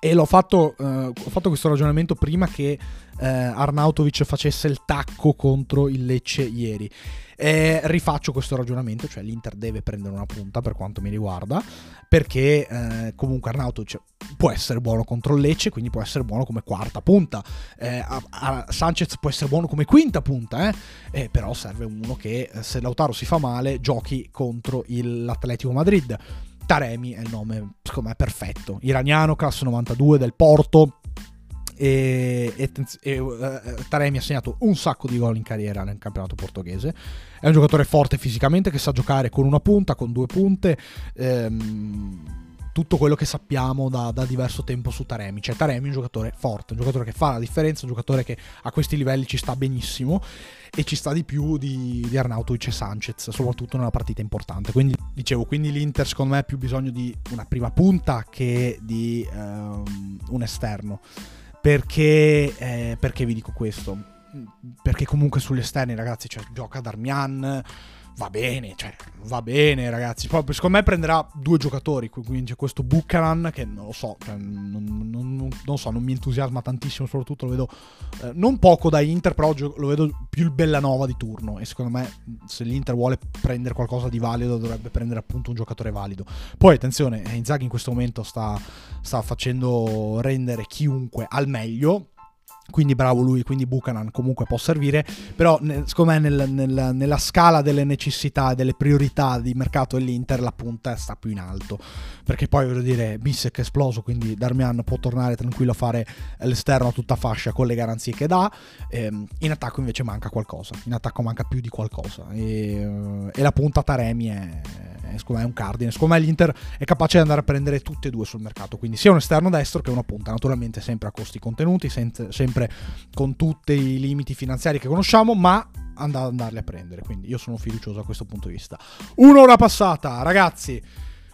E l'ho fatto, eh, ho fatto questo ragionamento prima che eh, Arnautovic facesse il tacco contro il Lecce ieri. E rifaccio questo ragionamento, cioè l'Inter deve prendere una punta per quanto mi riguarda, perché eh, comunque Arnautovic può essere buono contro il Lecce, quindi può essere buono come quarta punta. Eh, a, a Sanchez può essere buono come quinta punta, eh? però serve uno che eh, se Lautaro si fa male giochi contro il, l'Atletico Madrid. Taremi è il nome, secondo me, perfetto. Iraniano, classe 92 del Porto, e, e, e uh, Taremi ha segnato un sacco di gol in carriera nel campionato portoghese. È un giocatore forte fisicamente che sa giocare con una punta, con due punte. Ehm, tutto quello che sappiamo da, da, diverso tempo su Taremi. Cioè, Taremi è un giocatore forte, un giocatore che fa la differenza, un giocatore che a questi livelli ci sta benissimo e ci sta di più di, di Arnautovic e Sanchez, soprattutto nella partita importante. Quindi, dicevo, quindi l'Inter secondo me ha più bisogno di una prima punta che di um, un esterno. Perché, eh, perché vi dico questo? Perché comunque sugli esterni, ragazzi, cioè, gioca Darmian, va bene, cioè, va bene, ragazzi. Poi, secondo me prenderà due giocatori, quindi c'è questo Buchanan che non lo so, cioè, non, non, non, so, non mi entusiasma tantissimo, soprattutto lo vedo eh, non poco da Inter, però lo vedo più il Bellanova di turno e secondo me se l'Inter vuole prendere qualcosa di valido dovrebbe prendere appunto un giocatore valido. Poi attenzione, Inzaghi in questo momento sta, sta facendo rendere chiunque al meglio quindi bravo lui, quindi Buchanan comunque può servire, però secondo me nel, nel, nella scala delle necessità e delle priorità di mercato dell'Inter la punta sta più in alto, perché poi voglio dire Bissek è esploso, quindi Darmian può tornare tranquillo a fare l'esterno a tutta fascia con le garanzie che dà, ehm, in attacco invece manca qualcosa, in attacco manca più di qualcosa. E, e la punta Taremi è, secondo me è un cardine. Secondo me l'Inter è capace di andare a prendere tutte e due sul mercato, quindi sia un esterno destro che una punta, naturalmente sempre a costi contenuti, sempre con tutti i limiti finanziari che conosciamo, ma andarli a prendere. Quindi io sono fiducioso a questo punto di vista. Un'ora passata, ragazzi,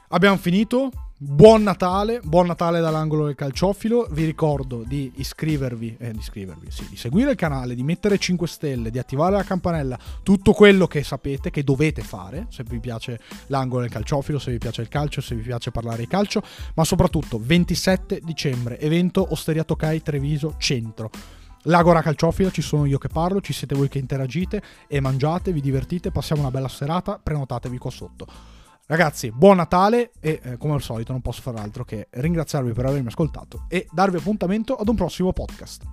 abbiamo finito. Buon Natale, buon Natale dall'angolo del calciofilo. Vi ricordo di iscrivervi, eh, di iscrivervi, sì, di seguire il canale, di mettere 5 stelle, di attivare la campanella, tutto quello che sapete, che dovete fare, se vi piace l'angolo del calciofilo, se vi piace il calcio, se vi piace parlare di calcio, ma soprattutto 27 dicembre, evento Osteria Tokai Treviso Centro. L'Agora Calciofila, ci sono io che parlo, ci siete voi che interagite e mangiate, vi divertite, passiamo una bella serata, prenotatevi qua sotto. Ragazzi, buon Natale e eh, come al solito non posso fare altro che ringraziarvi per avermi ascoltato e darvi appuntamento ad un prossimo podcast.